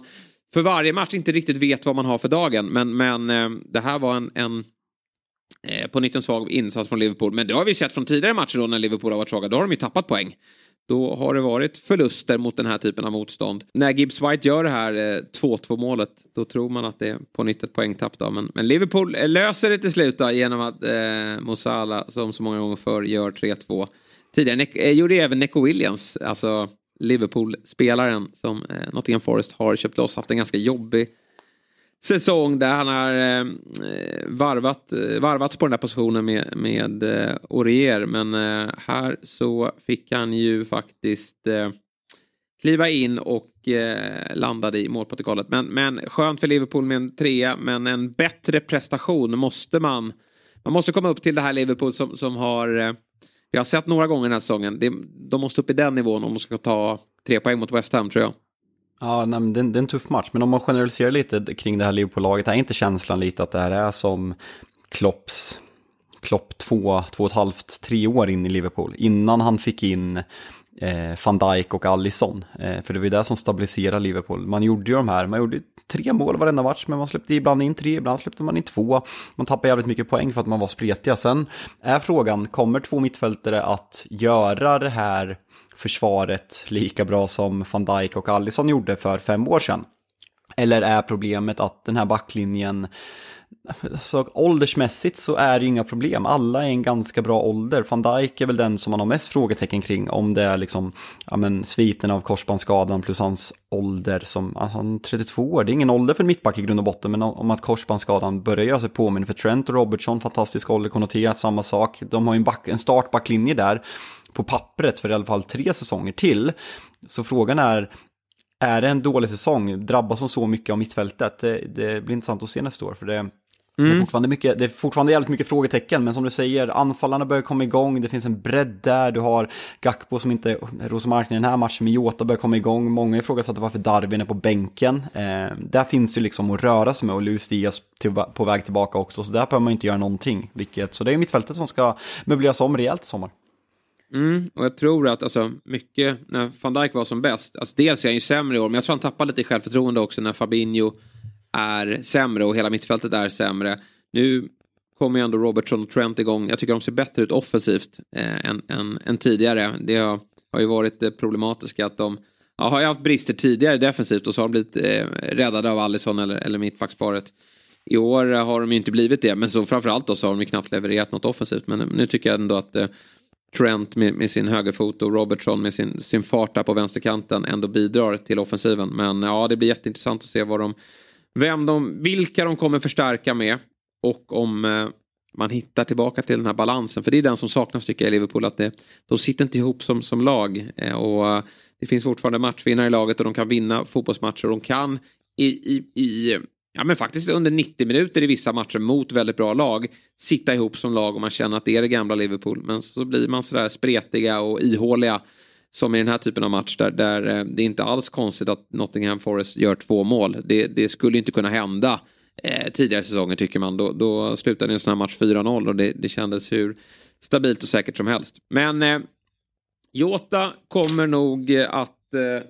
för varje match inte riktigt vet vad man har för dagen. Men, men eh, det här var en, en eh, på nytt en svag insats från Liverpool. Men det har vi sett från tidigare matcher då när Liverpool har varit svaga. Då har de ju tappat poäng. Då har det varit förluster mot den här typen av motstånd. När Gibbs White gör det här eh, 2-2-målet. då tror man att det är på nytt ett poängtapp. Då. Men, men Liverpool eh, löser det till slut då, genom att eh, Mosala som så många gånger förr gör 3-2. Tidigare eh, gjorde även Neco Williams, alltså Liverpool-spelaren som eh, Nottingham Forest har köpt loss, haft en ganska jobbig säsong där han har eh, varvat, eh, varvats på den där positionen med, med eh, Orier. Men eh, här så fick han ju faktiskt eh, kliva in och eh, landade i målprotokollet. Men, men skönt för Liverpool med en trea, men en bättre prestation måste man. Man måste komma upp till det här Liverpool som, som har eh, jag vi har sett några gånger den här säsongen. De måste upp i den nivån om de ska ta tre poäng mot West Ham tror jag. Ja, nej, det, är en, det är en tuff match, men om man generaliserar lite kring det här Liverpool-laget, är inte känslan lite att det här är som Klopps Klopp två, två och ett halvt, tre år in i Liverpool. Innan han fick in Eh, van Dijk och Allison. Eh, för det var ju det som stabiliserade Liverpool. Man gjorde ju de här, man gjorde tre mål varenda match, men man släppte ibland in tre, ibland släppte man in två. Man tappade jävligt mycket poäng för att man var spretiga. Sen är frågan, kommer två mittfältare att göra det här försvaret lika bra som van Dijk och Allison gjorde för fem år sedan? Eller är problemet att den här backlinjen Alltså, så åldersmässigt så är det ju inga problem. Alla är en ganska bra ålder. Van Dijk är väl den som man har mest frågetecken kring. Om det är liksom, ja men sviten av korsbandsskadan plus hans ålder som, han är 32 år. Det är ingen ålder för en mittback i grund och botten. Men om att korsbandsskadan börjar göra sig påminn för Trent och Robertson, fantastisk ålder, konnoterat, samma sak. De har ju en, back, en startbacklinje där på pappret för i alla fall tre säsonger till. Så frågan är, är det en dålig säsong? Drabbas de så mycket av mittfältet? Det, det blir intressant att se nästa år. För det, Mm. Det, är fortfarande mycket, det är fortfarande jävligt mycket frågetecken, men som du säger, anfallarna börjar komma igång, det finns en bredd där, du har Gakpo som inte Rosemark i den här matchen, men Jota börjar komma igång, många ifrågasätter varför Darwin är på bänken. Eh, där finns ju liksom att röra sig med och Luis Diaz till, på väg tillbaka också, så där behöver man inte göra någonting. Vilket, så det är mittfältet som ska möbleras om rejält i sommar. Mm, och jag tror att alltså, mycket när van Dijk var som bäst, alltså, dels är han ju sämre i år, men jag tror han tappade lite självförtroende också när Fabinho är sämre och hela mittfältet är sämre. Nu kommer ju ändå Robertson och Trent igång. Jag tycker de ser bättre ut offensivt eh, än, än, än, tidigare. Det har, har ju varit eh, det problematiska att de ja, har ju haft brister tidigare defensivt och så har de blivit eh, räddade av Allison eller, eller mittbacksparet. I år har de ju inte blivit det, men så framförallt då så har de ju knappt levererat något offensivt. Men nu tycker jag ändå att eh, Trent med, med, sin högerfot och Robertson med sin, sin fart där på vänsterkanten ändå bidrar till offensiven. Men ja, det blir jätteintressant att se vad de vem de, vilka de kommer förstärka med och om eh, man hittar tillbaka till den här balansen. För det är den som saknas tycker jag i Liverpool. Att det, de sitter inte ihop som, som lag. Eh, och eh, Det finns fortfarande matchvinnare i laget och de kan vinna fotbollsmatcher. De kan i, i, i ja, men faktiskt under 90 minuter i vissa matcher mot väldigt bra lag sitta ihop som lag och man känner att det är det gamla Liverpool. Men så blir man sådär spretiga och ihåliga som i den här typen av match där, där eh, det är inte alls konstigt att Nottingham Forest gör två mål. Det, det skulle inte kunna hända eh, tidigare säsonger tycker man. Då, då slutade en sån här match 4-0 och det, det kändes hur stabilt och säkert som helst. Men eh, Jota kommer nog att eh,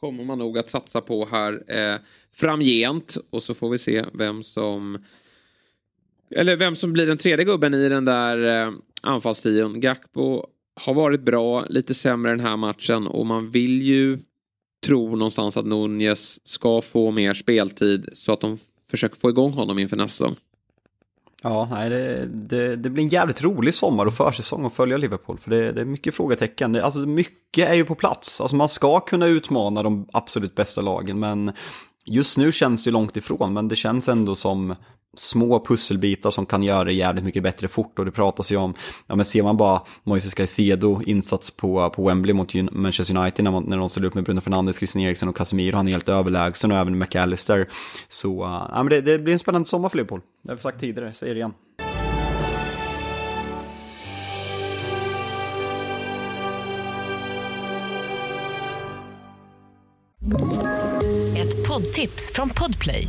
kommer man nog att satsa på här eh, framgent och så får vi se vem som eller vem som blir den tredje gubben i den där eh, anfallstrion. Gakpo har varit bra, lite sämre den här matchen och man vill ju tro någonstans att Nunez ska få mer speltid så att de försöker få igång honom inför nästa säsong. Ja, nej, det, det, det, blir en jävligt rolig sommar och försäsong att följa Liverpool. För det, det är mycket frågetecken. Det, alltså mycket är ju på plats. Alltså man ska kunna utmana de absolut bästa lagen, men just nu känns det långt ifrån. Men det känns ändå som små pusselbitar som kan göra det jävligt mycket bättre fort och det pratas ju om, ja men ser man bara Moises Caicedo insats på, på Wembley mot Manchester United när, man, när de ställer upp med Bruno Fernandes, Christian Eriksen och Casemiro, han är helt överlägsen och även McAllister. Så uh, ja, men det, det, blir en spännande sommar för Liverpool, det har vi sagt tidigare, säger det igen. Ett poddtips från Podplay.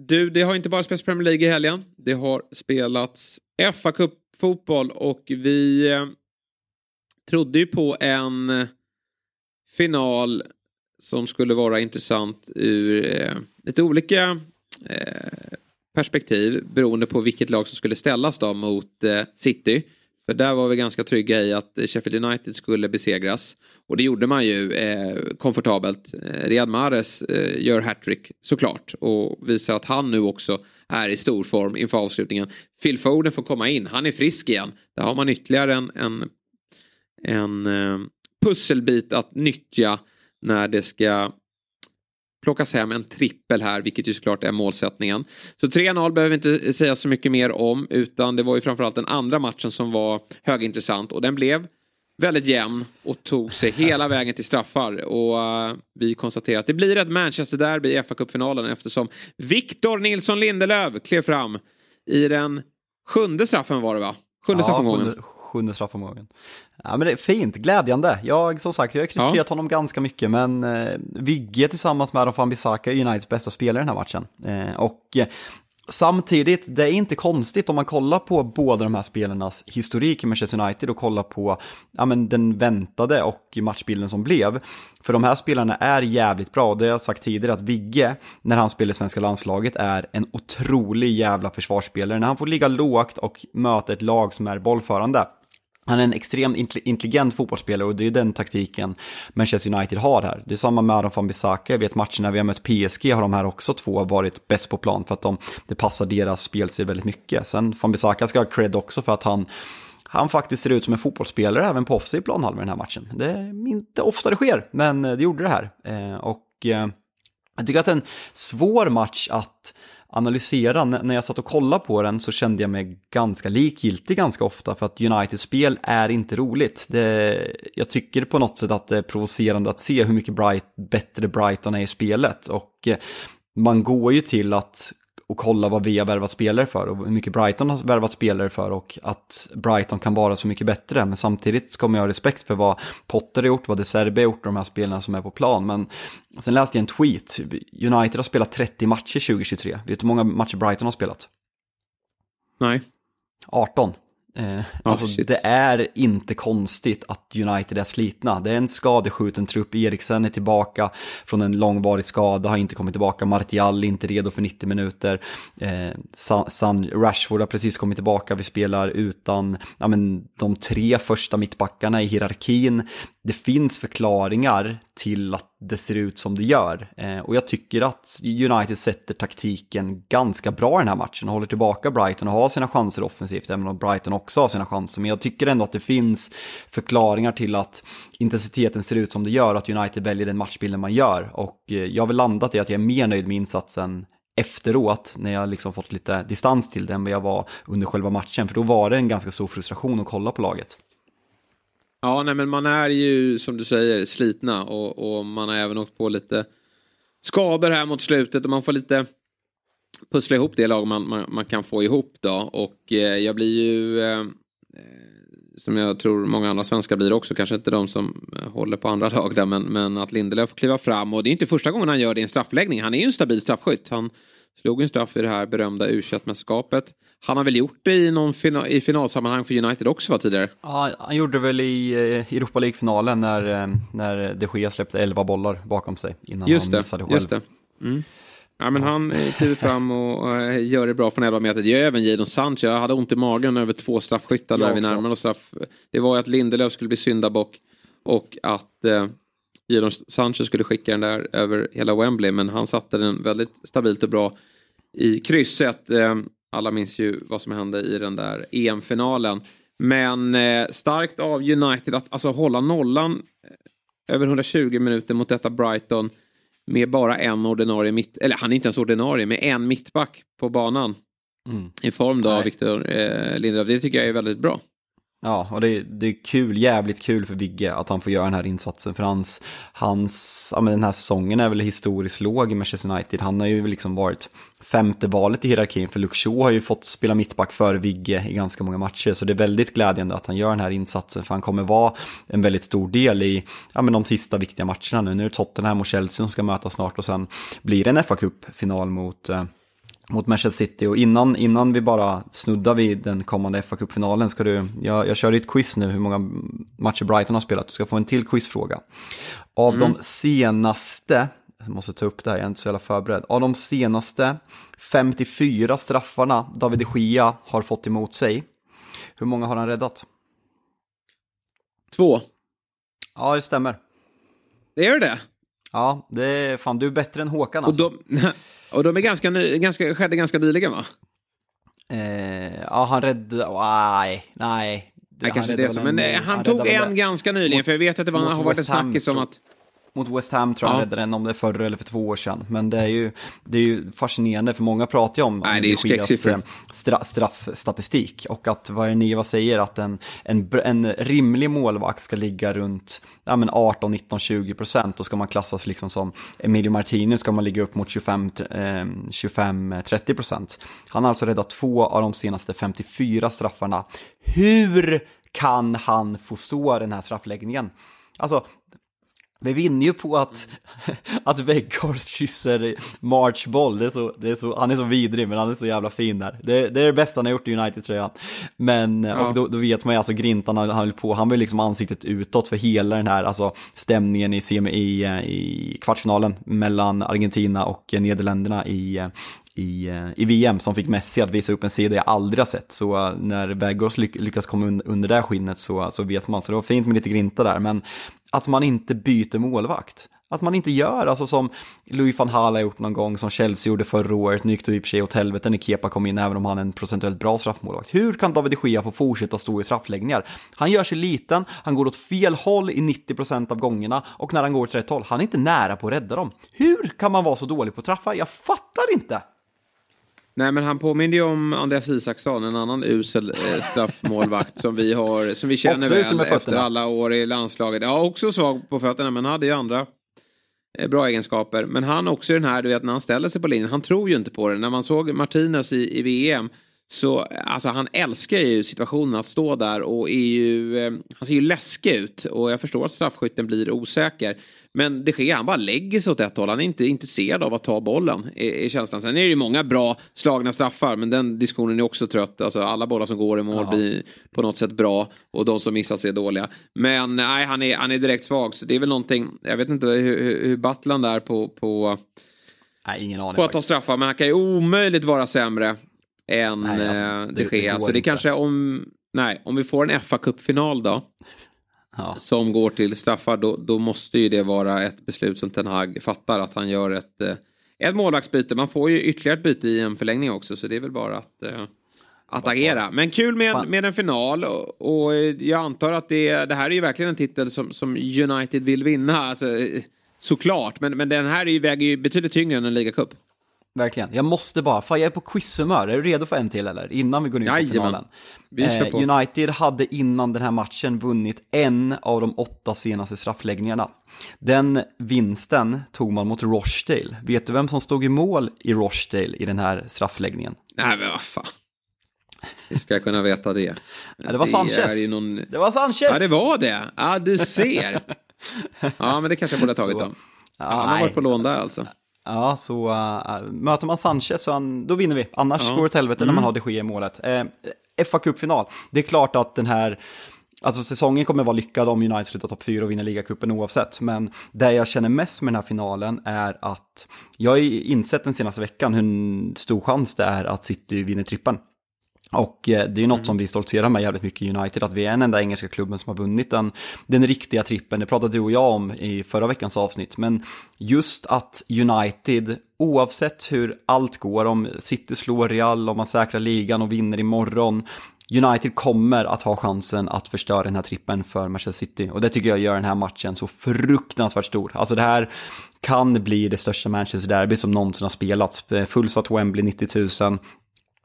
Du, det har inte bara spelats Premier League i helgen. Det har spelats fa Cup-fotboll och vi eh, trodde ju på en eh, final som skulle vara intressant ur eh, lite olika eh, perspektiv beroende på vilket lag som skulle ställas då mot eh, City. För där var vi ganska trygga i att Sheffield United skulle besegras. Och det gjorde man ju eh, komfortabelt. Eh, Riyad Mahrez eh, gör hattrick såklart. Och visar att han nu också är i stor form inför avslutningen. Phil Foden får komma in. Han är frisk igen. Där har man ytterligare en, en, en eh, pusselbit att nyttja när det ska plockas hem en trippel här, vilket ju såklart är målsättningen. Så 3-0 behöver vi inte säga så mycket mer om, utan det var ju framförallt den andra matchen som var högintressant och den blev väldigt jämn och tog sig hela vägen till straffar. Och uh, vi konstaterar att det blir ett Manchester-derby i fa Cup-finalen eftersom Victor Nilsson Lindelöf klev fram i den sjunde straffen var det va? Sjunde ja, straffomgången sjunde straffomgången. Ja men det är fint, glädjande. Jag, som sagt, jag har kritiserat ja. honom ganska mycket, men eh, Vigge tillsammans med Adam van Bissaka är Uniteds bästa spelare i den här matchen. Eh, och eh, Samtidigt, det är inte konstigt om man kollar på båda de här spelarnas historik i Manchester United och kollar på ja, men den väntade och matchbilden som blev. För de här spelarna är jävligt bra, och det har jag sagt tidigare att Vigge, när han spelar i svenska landslaget, är en otrolig jävla försvarsspelare. När han får ligga lågt och möta ett lag som är bollförande, han är en extremt intelligent fotbollsspelare och det är den taktiken Manchester United har här. Det är samma med Adam van Bissaka, jag vet matcherna vi har mött PSG har de här också två varit bäst på plan för att de, det passar deras spelstil väldigt mycket. Sen van Bissaka ska ha cred också för att han han faktiskt ser ut som en fotbollsspelare även på offside planhalvan i den här matchen. Det är inte ofta det sker, men det gjorde det här. Eh, och eh, jag tycker att det är en svår match att analysera. när jag satt och kollade på den så kände jag mig ganska likgiltig ganska ofta för att Uniteds spel är inte roligt. Det, jag tycker på något sätt att det är provocerande att se hur mycket bright, bättre Brighton är i spelet och eh, man går ju till att och kolla vad vi har värvat spelare för och hur mycket Brighton har värvat spelare för och att Brighton kan vara så mycket bättre. Men samtidigt ska man ha respekt för vad Potter har gjort, vad De Serbe har gjort och de här spelarna som är på plan. Men sen läste jag en tweet, United har spelat 30 matcher 2023. Vet du hur många matcher Brighton har spelat? Nej. 18. Eh, oh, alltså shit. det är inte konstigt att United är slitna. Det är en skadeskjuten trupp. Eriksen är tillbaka från en långvarig skada, har inte kommit tillbaka. Martial är inte redo för 90 minuter. Eh, San, Rashford har precis kommit tillbaka. Vi spelar utan ja, men, de tre första mittbackarna i hierarkin. Det finns förklaringar till att det ser ut som det gör. Eh, och jag tycker att United sätter taktiken ganska bra i den här matchen och håller tillbaka Brighton och har sina chanser offensivt, även om Brighton också har sina chanser. Men jag tycker ändå att det finns förklaringar till att intensiteten ser ut som det gör, att United väljer den matchbilden man gör. Och eh, jag har väl landat i att jag är mer nöjd med insatsen efteråt när jag liksom fått lite distans till den än vad jag var under själva matchen. För då var det en ganska stor frustration att kolla på laget. Ja, nej men man är ju som du säger slitna och, och man har även åkt på lite skador här mot slutet och man får lite pussla ihop det lag man, man, man kan få ihop då och eh, jag blir ju eh, eh som jag tror många andra svenskar blir också, kanske inte de som eh, håller på andra lag där, men, men att Lindelöf kliva fram och det är inte första gången han gör det i en straffläggning. Han är ju en stabil straffskytt. Han slog en straff i det här berömda u mästerskapet Han har väl gjort det i, någon final, i finalsammanhang för United också va, tidigare? Ja, han gjorde det väl i eh, Europa League-finalen när, eh, när de Gea släppte 11 bollar bakom sig innan just han det, missade själv. Just det. Mm. Ja, men han kliver fram och gör det bra från 11 meter. Det gör även Jadon Sancho. Jag hade ont i magen över två straffskyttar när vi närmade oss straff. Det var att Lindelöf skulle bli syndabock och att eh, Jadon Sancho skulle skicka den där över hela Wembley. Men han satte den väldigt stabilt och bra i krysset. Eh, alla minns ju vad som hände i den där EM-finalen. Men eh, starkt av United att alltså hålla nollan eh, över 120 minuter mot detta Brighton med bara en ordinarie mitt, eller han är inte ens ordinarie, med en mittback på banan. Mm. I form då av Victor eh, Lindelöf. Det tycker jag är väldigt bra. Ja, och det, det är kul, jävligt kul för Vigge att han får göra den här insatsen. För hans, hans ja men den här säsongen är väl historiskt låg i Manchester United. Han har ju liksom varit femte valet i hierarkin, för Luxo har ju fått spela mittback för Vigge i ganska många matcher. Så det är väldigt glädjande att han gör den här insatsen, för han kommer vara en väldigt stor del i ja, men de sista viktiga matcherna nu. Nu är det Tottenham och Chelsea som ska mötas snart och sen blir det en fa Cup-final mot eh, mot Manchester City. Och innan, innan vi bara snuddar vid den kommande fa Cup-finalen ska du, jag, jag kör ett quiz nu hur många matcher Brighton har spelat. Du ska få en till quizfråga. Av mm. de senaste, jag måste ta upp det här, jag är inte så jävla förberedd. Av de senaste 54 straffarna David de Gia har fått emot sig, hur många har han räddat? Två. Ja, det stämmer. Det gör det? Ja, det är fan, du är bättre än Håkan alltså. Och de, och de är ganska, ny, ganska, skedde ganska nyligen va? Eh, ja, han räddade, nej, nej. Nej, kanske det så. Men en, han, han tog en ganska nyligen, för jag vet att det var, har varit en snackis om att mot West Ham tror jag ja. räddade den, om det är förra eller för två år sedan. Men det är ju, det är ju fascinerande, för många pratar ju om Nej, det är eh, stra, straffstatistik. Och att vad Niva säger, att en, en, en rimlig målvakt ska ligga runt ja, men 18, 19, 20 procent. Då ska man klassas liksom som Emilio Martinez, ska man ligga upp mot 25, eh, 25 30 procent. Han har alltså räddat två av de senaste 54 straffarna. Hur kan han få stå den här straffläggningen? Alltså, vi vinner ju på att, att Weghorst kysser March boll. Det är så, det är så, han är så vidrig, men han är så jävla fin där. Det, det är det bästa han har gjort i United-tröjan. Men, ja. och då, då, vet man ju, alltså Grintan han höll på, han var liksom ansiktet utåt för hela den här alltså, stämningen i, i, i kvartsfinalen mellan Argentina och Nederländerna i, i, eh, i VM som fick Messi att visa upp en sida jag aldrig har sett. Så eh, när Weghorst lyckas komma under det skinnet så, så vet man. Så det var fint med lite grinta där. Men att man inte byter målvakt. Att man inte gör, alltså som Louis van Gaal har gjort någon gång, som Chelsea gjorde förra året, nu gick det i och för sig åt helvete när Kepa kom in, även om han är en procentuellt bra straffmålvakt. Hur kan David de Gea få fortsätta stå i straffläggningar? Han gör sig liten, han går åt fel håll i 90% av gångerna, och när han går åt rätt håll, han är inte nära på att rädda dem. Hur kan man vara så dålig på att straffa? Jag fattar inte! Nej, men han påminner ju om Andreas Isaksson, en annan usel eh, straffmålvakt som vi har, som vi känner väl efter alla år i landslaget. Ja, också svag på fötterna, men hade ju andra eh, bra egenskaper. Men han också den här, du vet, när han ställer sig på linjen, han tror ju inte på det. När man såg Martinez i, i VM, så alltså han älskar ju situationen att stå där och är ju, eh, han ser ju läskig ut. Och jag förstår att straffskytten blir osäker. Men det sker, han bara lägger sig åt ett håll. Han är inte intresserad av att ta bollen, i känslan. Sen är det ju många bra slagna straffar, men den diskussionen är också trött. Alltså alla bollar som går i mål ja. blir på något sätt bra och de som missas är dåliga. Men nej, han är, han är direkt svag, så det är väl någonting, jag vet inte hur, hur, hur är på, på, nej, ingen aning, på att ta straffar, men han kan ju omöjligt vara sämre än nej, alltså, eh, det, det sker. Så det kanske om, nej, om vi får en fa Cup-final då ja. som går till straffar då, då måste ju det vara ett beslut som Ten Hag fattar att han gör ett, eh, ett målvaktsbyte. Man får ju ytterligare ett byte i en förlängning också så det är väl bara att eh, att agera. Men kul med en, med en final och, och jag antar att det, det här är ju verkligen en titel som, som United vill vinna. Alltså, såklart, men, men den här är ju, väger ju betydligt tyngre än en ligacup. Verkligen. Jag måste bara, fan jag är på quizhumör. Är du redo för en till eller? Innan vi går in på Jajamän. finalen. Vi kör Eh, på. United hade innan den här matchen vunnit en av de åtta senaste straffläggningarna. Den vinsten tog man mot Rochdale. Vet du vem som stod i mål i Rochdale i den här straffläggningen? Nej men vad fan. Hur ska jag kunna veta det? Ja, det var Sanchez. ju någon... Det var Sanchez! Ja det var det. Ja du ser. Ja men det kanske jag borde ha tagit Så. då. Ja, Han har varit på lån där alltså. Ja, så äh, möter man Sanchez så han, då vinner vi. Annars Ja. går det åt helvete när man har de Gea i målet. Eh, fa Cup-final. Det är klart att den här, alltså säsongen kommer vara lyckad om United slutar topp 4 och vinner ligacupen oavsett. Men det jag känner mest med den här finalen är att jag har insett den senaste veckan hur stor chans det är att City vinner trippen. Och eh, det är ju något som vi stoltserar med jävligt mycket i United, att vi är den enda engelska klubben som har vunnit den, den riktiga trippen. Det pratade du och jag om i förra veckans avsnitt, men just att United, oavsett hur allt går, om City slår Real, om man säkrar ligan och vinner imorgon, United kommer att ha chansen att förstöra den här trippen för Manchester City. Och det tycker jag gör den här matchen så fruktansvärt stor. Alltså det här kan bli det största Manchester Derby som någonsin har spelats. Fullsatt Wembley 90 000.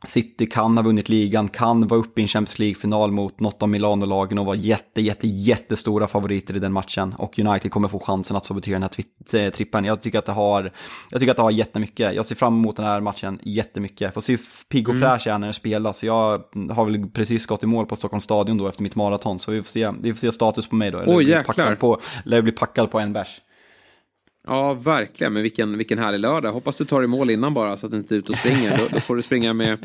City kan ha vunnit ligan, kan vara uppe i en Champions League-final mot något av Milano-lagen och vara jätte, jätte, jättestora favoriter i den matchen. Och United kommer få chansen att sabotera den här eh, trippen. Jag tycker att det har, jag tycker att det har jättemycket. Jag ser fram emot den här matchen jättemycket. Får se hur pigg och fräsch jag är när det spelas. Så jag har väl precis gått i mål på Stockholms stadion då efter mitt maraton. Så vi får se, vi får se status på mig då. Eller blir jäklar. packad på, eller bli packad på en bärs. Ja, verkligen. Men vilken, vilken härlig lördag. Hoppas du tar i mål innan bara så att du inte är ute och springer. Då, då får du springa med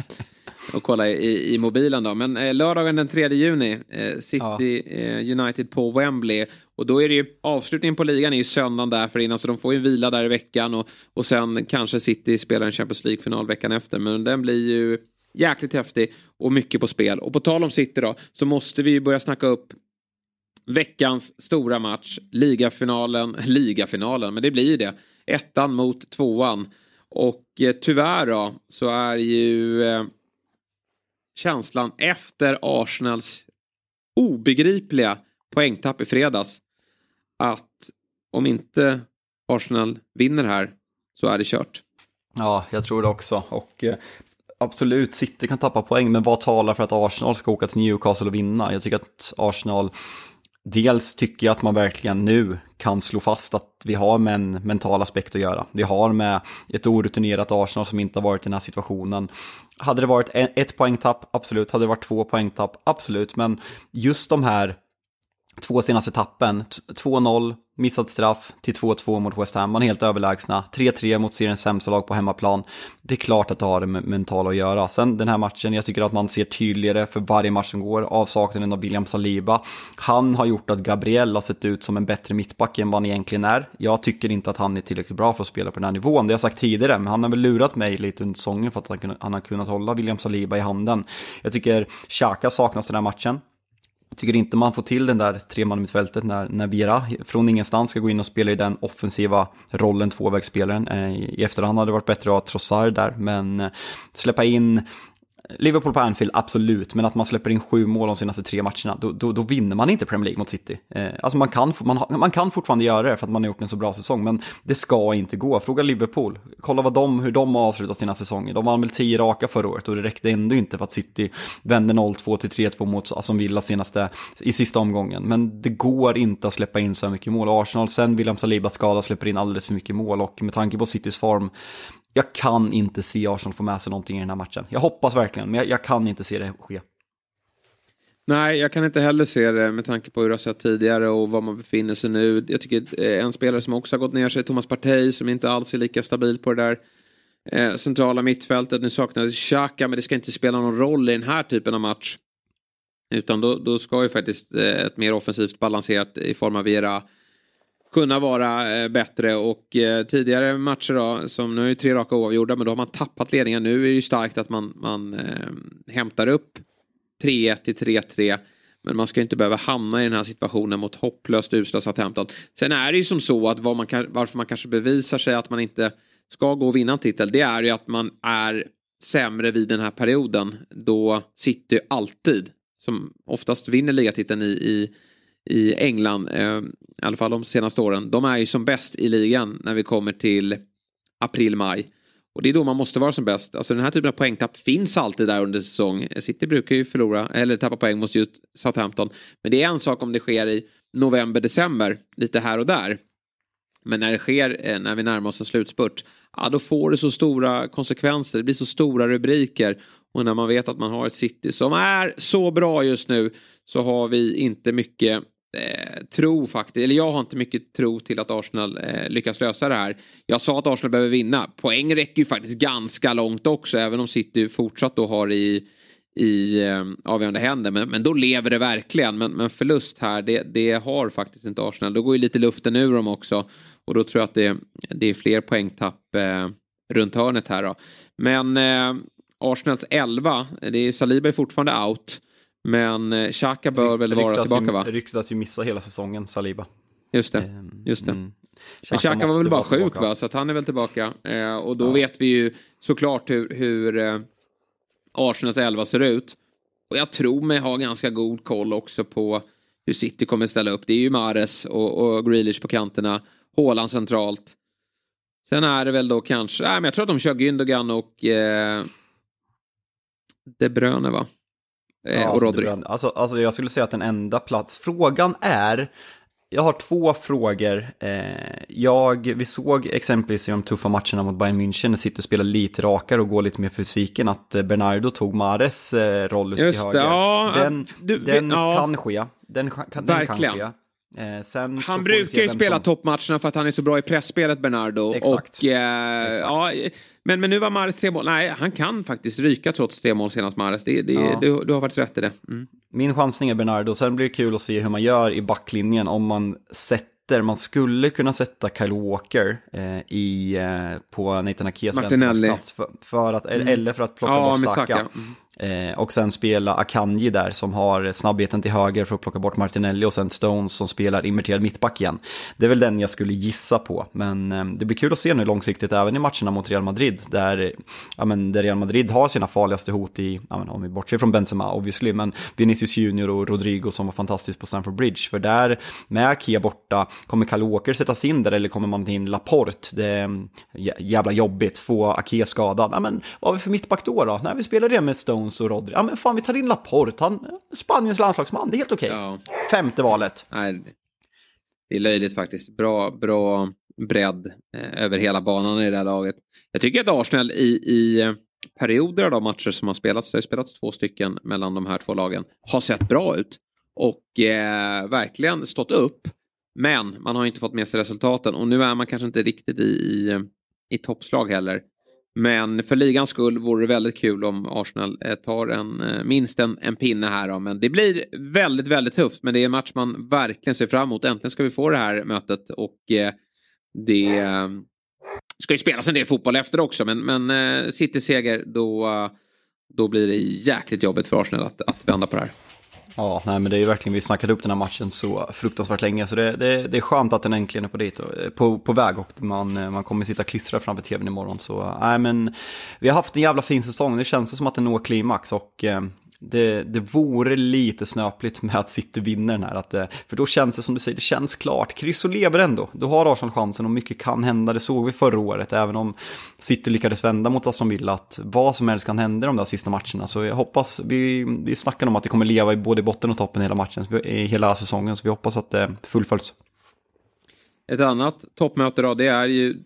och kolla i, i mobilen då. Men eh, lördagen den 3 juni, eh, City eh, United på Wembley. Och då är det ju avslutningen på ligan är ju söndagen därför innan så de får ju vila där i veckan och, och sen kanske City spelar en Champions League-final veckan efter. Men den blir ju jäkligt häftig och mycket på spel. Och på tal om City då så måste vi ju börja snacka upp veckans stora match, ligafinalen, ligafinalen, men det blir ju det. Ettan mot tvåan. Och eh, tyvärr då så är ju eh, känslan efter Arsenals obegripliga poängtapp i fredags att om inte Arsenal vinner här så är det kört. Ja, jag tror det också. Och eh, absolut, City kan tappa poäng, men vad talar för att Arsenal ska åka till Newcastle och vinna? Jag tycker att Arsenal, dels tycker jag att man verkligen nu kan slå fast att vi har med en mental aspekt att göra. Vi har med ett orutinerat Arsenal som inte har varit i den här situationen. Hade det varit ett poängtapp, absolut. Hade det varit två poängtapp, absolut. Men just de här två senaste tappen, 2-0, missad straff till 2-2 mot West Ham, man är helt överlägsna. 3-3 mot seriens sämsta lag på hemmaplan. Det är klart att det har det mentala att göra. Sen den här matchen, jag tycker att man ser tydligare för varje match som går, avsaknaden av William Saliba. Han har gjort att Gabriel har sett ut som en bättre mittback än vad han egentligen är. Jag tycker inte att han är tillräckligt bra för att spela på den här nivån, det har jag sagt tidigare, men han har väl lurat mig lite under säsongen för att han har kunnat hålla William Saliba i handen. Jag tycker Xhaka saknas den här matchen. Jag tycker inte man får till den där tremannamittfältet när, när Vera från ingenstans ska gå in och spela i den offensiva rollen, tvåvägsspelaren. Eh, I efterhand hade det varit bättre att ha Trossard där, men eh, släppa in Liverpool på Anfield, absolut, men att man släpper in sju mål de senaste tre matcherna, då, då, då vinner man inte Premier League mot City. Eh, alltså man kan, man, man kan fortfarande göra det för att man har gjort en så bra säsong, men det ska inte gå. Fråga Liverpool, kolla vad de, hur de har avslutat sina säsonger. De vann väl tio raka förra året och det räckte ändå inte för att City vände 0-2 till 3-2 mot Aston Villa senaste, i sista omgången. Men det går inte att släppa in så mycket mål. Arsenal, sen William Saliba skada, släpper in alldeles för mycket mål och med tanke på Citys form jag kan inte se Arsenal få med sig någonting i den här matchen. Jag hoppas verkligen, men jag, jag kan inte se det ske. Nej, jag kan inte heller se det med tanke på hur det har sett tidigare och var man befinner sig nu. Jag tycker eh, en spelare som också har gått ner sig, Thomas Partey, som inte alls är lika stabil på det där eh, centrala mittfältet. Nu saknas Xhaka, men det ska inte spela någon roll i den här typen av match. Utan då, då ska ju faktiskt eh, ett mer offensivt balanserat i form av Vera kunna vara eh, bättre och eh, tidigare matcher då, som nu är ju tre raka oavgjorda, men då har man tappat ledningen. Nu är det ju starkt att man, man eh, hämtar upp 3-1 till 3-3. Men man ska inte behöva hamna i den här situationen mot hopplöst usla Southampton. Sen är det ju som så att vad man kan, varför man kanske bevisar sig att man inte ska gå och vinna en titel, det är ju att man är sämre vid den här perioden. Då sitter ju alltid, som oftast vinner ligatiteln i, i, i England, eh, i alla fall de senaste åren, de är ju som bäst i ligan när vi kommer till april-maj. Och det är då man måste vara som bäst. Alltså den här typen av poängtapp finns alltid där under säsong. City brukar ju förlora, eller tappa poäng mot just Southampton. Men det är en sak om det sker i november, december, lite här och där. Men när det sker, eh, när vi närmar oss en slutspurt, ja då får det så stora konsekvenser. Det blir så stora rubriker. Och när man vet att man har ett City som är så bra just nu så har vi inte mycket eh, tro faktiskt, eller jag har inte mycket tro till att Arsenal eh, lyckas lösa det här. Jag sa att Arsenal behöver vinna. Poäng räcker ju faktiskt ganska långt också, även om City fortsatt då har i i eh, avgörande händer. Men, men då lever det verkligen. Men, men förlust här, det, det har faktiskt inte Arsenal. Då går ju lite luften ur dem också. Och då tror jag att det, det är fler poängtapp eh, runt hörnet här då. Men eh, Arsenals 11, det är Saliba är fortfarande out. Men eh, Xhaka bör väl vara tillbaka va? Ryktas ju missa hela säsongen, Saliba. Just det, ehm, just det. Mm. Men Xhaka var väl bara sjuk tillbaka. va, så att han är väl tillbaka. Eh, och då ja. vet vi ju såklart hur, hur eh, Arsenals elva ser ut. Och jag tror mig ha ganska god koll också på hur City kommer ställa upp. Det är ju Mares och, och Grealish på kanterna. Håland centralt. Sen är det väl då kanske, nej men jag tror att de kör Gündogan och eh, De Bruyne va? Eh, ja, och alltså, Rodri. Alltså, alltså jag skulle säga att den enda plats, frågan är jag har två frågor. Eh, jag, vi såg exempelvis i de tuffa matcherna mot Bayern München när City spelar lite rakare och går lite mer fysiken att eh, Bernardo tog Mares eh, roll ut till höger. Ja, den du, den ja. kan ske. Den, kan, den kan ske. Eh, han brukar ju spela som... toppmatcherna för att han är så bra i pressspelet Bernardo. Exakt. Och, eh, Exakt. Ja, men, men nu var Mares tre mål. Nej, han kan faktiskt ryka trots tre mål senast Mares. Det, det, ja. du, du, har faktiskt rätt i det. Mm. Min chansning är Bernardo. Sen blir det kul att se hur man gör i backlinjen om man sätter man skulle kunna sätta Kyle Walker eh, i, eh, på Nathan Akes plats för, för att, mm. eller för att plocka ja, bort Saka. Mm. Eh, och sen spela Akanji där som har snabbheten till höger för att plocka bort Martinelli och sen Stones som spelar inverterad mittback igen. Det är väl den jag skulle gissa på, men eh, det blir kul att se nu långsiktigt även i matcherna mot Real Madrid där, ja, men, där Real Madrid har sina farligaste hot i, ja, men, om vi bortser från Benzema obviously, men Vinicius Junior och Rodrigo som var fantastiskt på Stamford Bridge. För där, med Akea borta, kommer Kalle Walker sättas in där eller kommer man in Laporte? Det är mm, jävla jobbigt, få Akia skadad. Ja, men vad har vi för mittback då? då? Nej, vi spelar det med Stones och Rodri. Ja men fan vi tar in Laporte, han Spaniens landslagsman, det är helt okej. Okay. Ja. Femte valet. Nej, det är löjligt faktiskt. Bra, bra bredd eh, över hela banan i det här laget. Jag tycker att Arsenal i, i eh, perioder av de matcher som har spelats, det har spelats två stycken mellan de här två lagen, har sett bra ut. Och eh, verkligen stått upp. Men man har inte fått med sig resultaten och nu är man kanske inte riktigt i, i, i toppslag heller. Men för ligans skull vore det väldigt kul om Arsenal eh, tar en, eh, minst en, en pinne här. Då. Men det blir väldigt, väldigt tufft. Men det är en match man verkligen ser fram emot. Äntligen ska vi få det här mötet. Och eh, det ska ju spelas en del fotboll efter också. Men, men City-seger, då, då blir det jäkligt jobbigt för Arsenal att, att vända på det här. Ja, nej, men det är ju verkligen, vi snackade upp den här matchen så fruktansvärt länge, så det, det, det är skönt att den äntligen är på, dit, eh, på, på väg och man, eh, man kommer sitta klistrad framför tvn imorgon. Så eh, nej, men vi har haft en jävla fin säsong, det känns som att den når klimax och eh, det, det vore lite snöpligt med att City vinner den här. Att, eh, för då känns det som du säger, det känns klart. Krysso lever ändå. Då har Arsenal chansen och mycket kan hända. Det såg vi förra året, även om City lyckades vända mot Aston Villa. Att vad som helst kan hända i de där sista matcherna. Så jag hoppas, vi, vi snackar om att det kommer leva i både botten och toppen hela matchen, hela säsongen. Så vi hoppas att det fullföljs. Ett annat toppmöte då, det är ju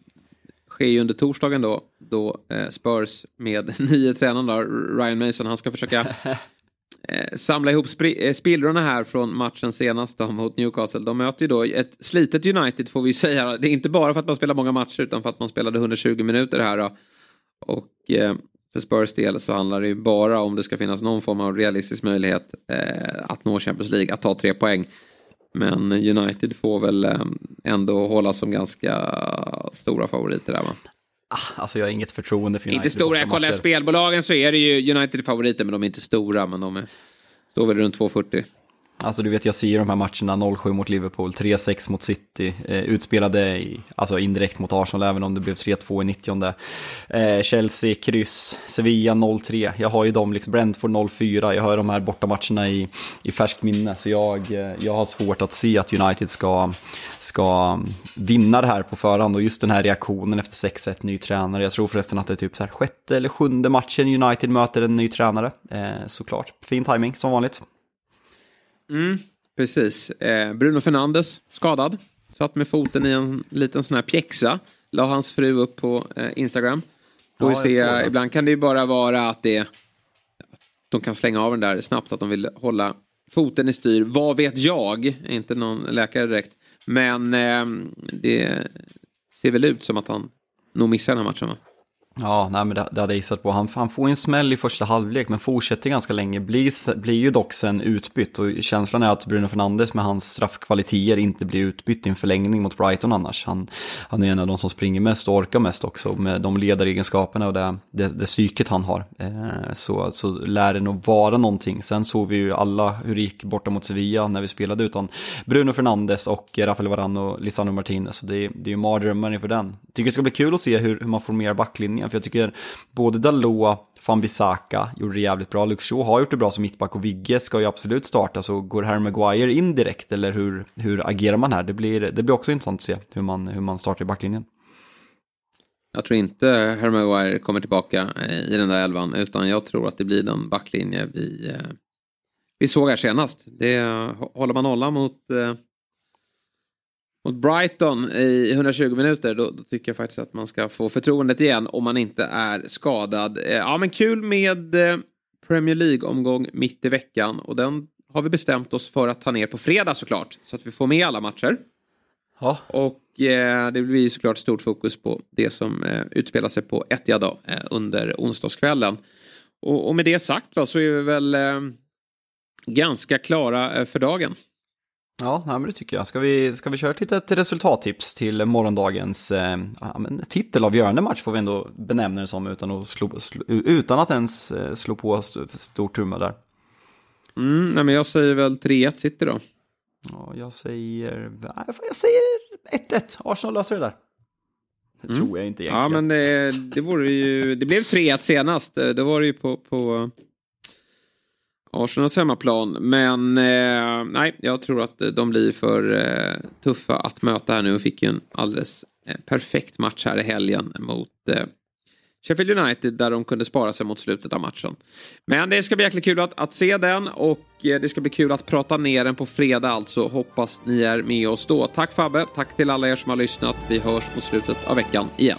sker ju under torsdagen då, då eh, Spurs med nye tränaren då, Ryan Mason, han ska försöka eh, samla ihop eh, spillrorna här från matchen senast då, mot Newcastle. De möter ju då ett slitet United får vi säga. Det är inte bara för att man spelar många matcher utan för att man spelade 120 minuter här då. Och eh, för Spurs del så handlar det ju bara om det ska finnas någon form av realistisk möjlighet eh, att nå Champions League, att ta tre poäng. Men United får väl ändå hålla som ganska stora favoriter där va? Ah, alltså jag har inget förtroende för United. Inte stora, jag kollar spelbolagen så är det ju United favoriter men de är inte stora men de är, står väl runt 2,40. Alltså du vet, jag ser ju de här matcherna 0-7 mot Liverpool, 3-6 mot City, eh, utspelade i, alltså indirekt mot Arsenal även om det blev 3-2 i 90 eh, Chelsea, kryss, Sevilla 0-3. Jag har ju dem, liksom Brentford 0-4, jag har de här bortamatcherna i, i färskt minne. Så jag, eh, jag har svårt att se att United ska, ska vinna det här på förhand. Och just den här reaktionen efter 6-1, ny tränare. Jag tror förresten att det är typ så här sjätte eller sjunde matchen United möter en ny tränare. Eh, såklart, fin timing som vanligt. Mm, precis. Eh, Bruno Fernandes skadad. Satt med foten i en liten sån här pjäxa. La hans fru upp på eh, Instagram. Får ja, se. Ibland kan det ju bara vara att det de kan slänga av den där snabbt. Att de vill hålla foten i styr. Vad vet jag? Inte någon läkare direkt. Men eh, det ser väl ut som att han nog missar den här matchen va? Ja, nej, men det, det hade jag gissat på. Han, han får en smäll i första halvlek, men fortsätter ganska länge. Blir, blir ju dock sen utbytt och känslan är att Bruno Fernandes med hans straffkvaliteter inte blir utbytt i en förlängning mot Brighton annars. Han, han är en av de som springer mest och orkar mest också med de ledaregenskaperna och det, det, det psyket han har. Eh, så, så lär det nog vara någonting. Sen såg vi ju alla hur det gick borta mot Sevilla när vi spelade utan Bruno Fernandes och Rafael Varane och Lisandro Martinez. Så det, det är ju mardrömmar inför den. Tycker det ska bli kul att se hur, hur man formerar backlinjen backlinjen. För jag tycker både Dalot, van Bissaka gjorde det jävligt bra. Luxo har gjort det bra som mittback och Vigge ska ju absolut starta. Så går Harry Maguire in direkt eller hur, hur agerar man här? Det blir, det blir också intressant att se hur man, hur man startar i backlinjen. Jag tror inte Harry Maguire kommer tillbaka eh, i den där elvan utan jag tror att det blir den backlinje vi, eh, vi såg här senast. Det, eh, håller man nollan mot eh, mot Brighton i 120 minuter, då, då, tycker jag faktiskt att man ska få förtroendet igen om man inte är skadad. Eh, ja, men kul med eh, Premier League-omgång mitt i veckan och den har vi bestämt oss för att ta ner på fredag såklart, så att vi får med alla matcher. Ja. Och eh, det blir såklart stort fokus på det som eh, utspelar sig på Etihad då, eh, under onsdagskvällen. Och, och, med det sagt va, så är vi väl eh, ganska klara eh, för dagen. Ja, nej, men det tycker jag. Ska vi, ska vi köra ett litet resultattips till morgondagens eh, titelavgörande match får vi ändå benämna det som utan att, slå, slå, utan att ens eh, slå på st stor trumma där. Mm, nej, men jag säger väl 3-1 City då. Ja, jag säger, jag säger 1-1. Arsenal löser det där. Det mm. tror jag inte egentligen. Ja, men det, det, ju, det blev 3-1 senast. Då var det ju på, på Arsenals hemmaplan. Men eh, nej, jag tror att de blir för eh, tuffa att möta här nu och fick ju en alldeles eh, perfekt match här i helgen mot eh, Sheffield United där de kunde spara sig mot slutet av matchen. Men det ska bli jäkligt kul att, att se den och eh, det ska bli kul att prata ner den på fredag alltså. Hoppas ni är med oss då. Tack Fabbe, tack till alla er som har lyssnat. Vi hörs mot slutet av veckan igen.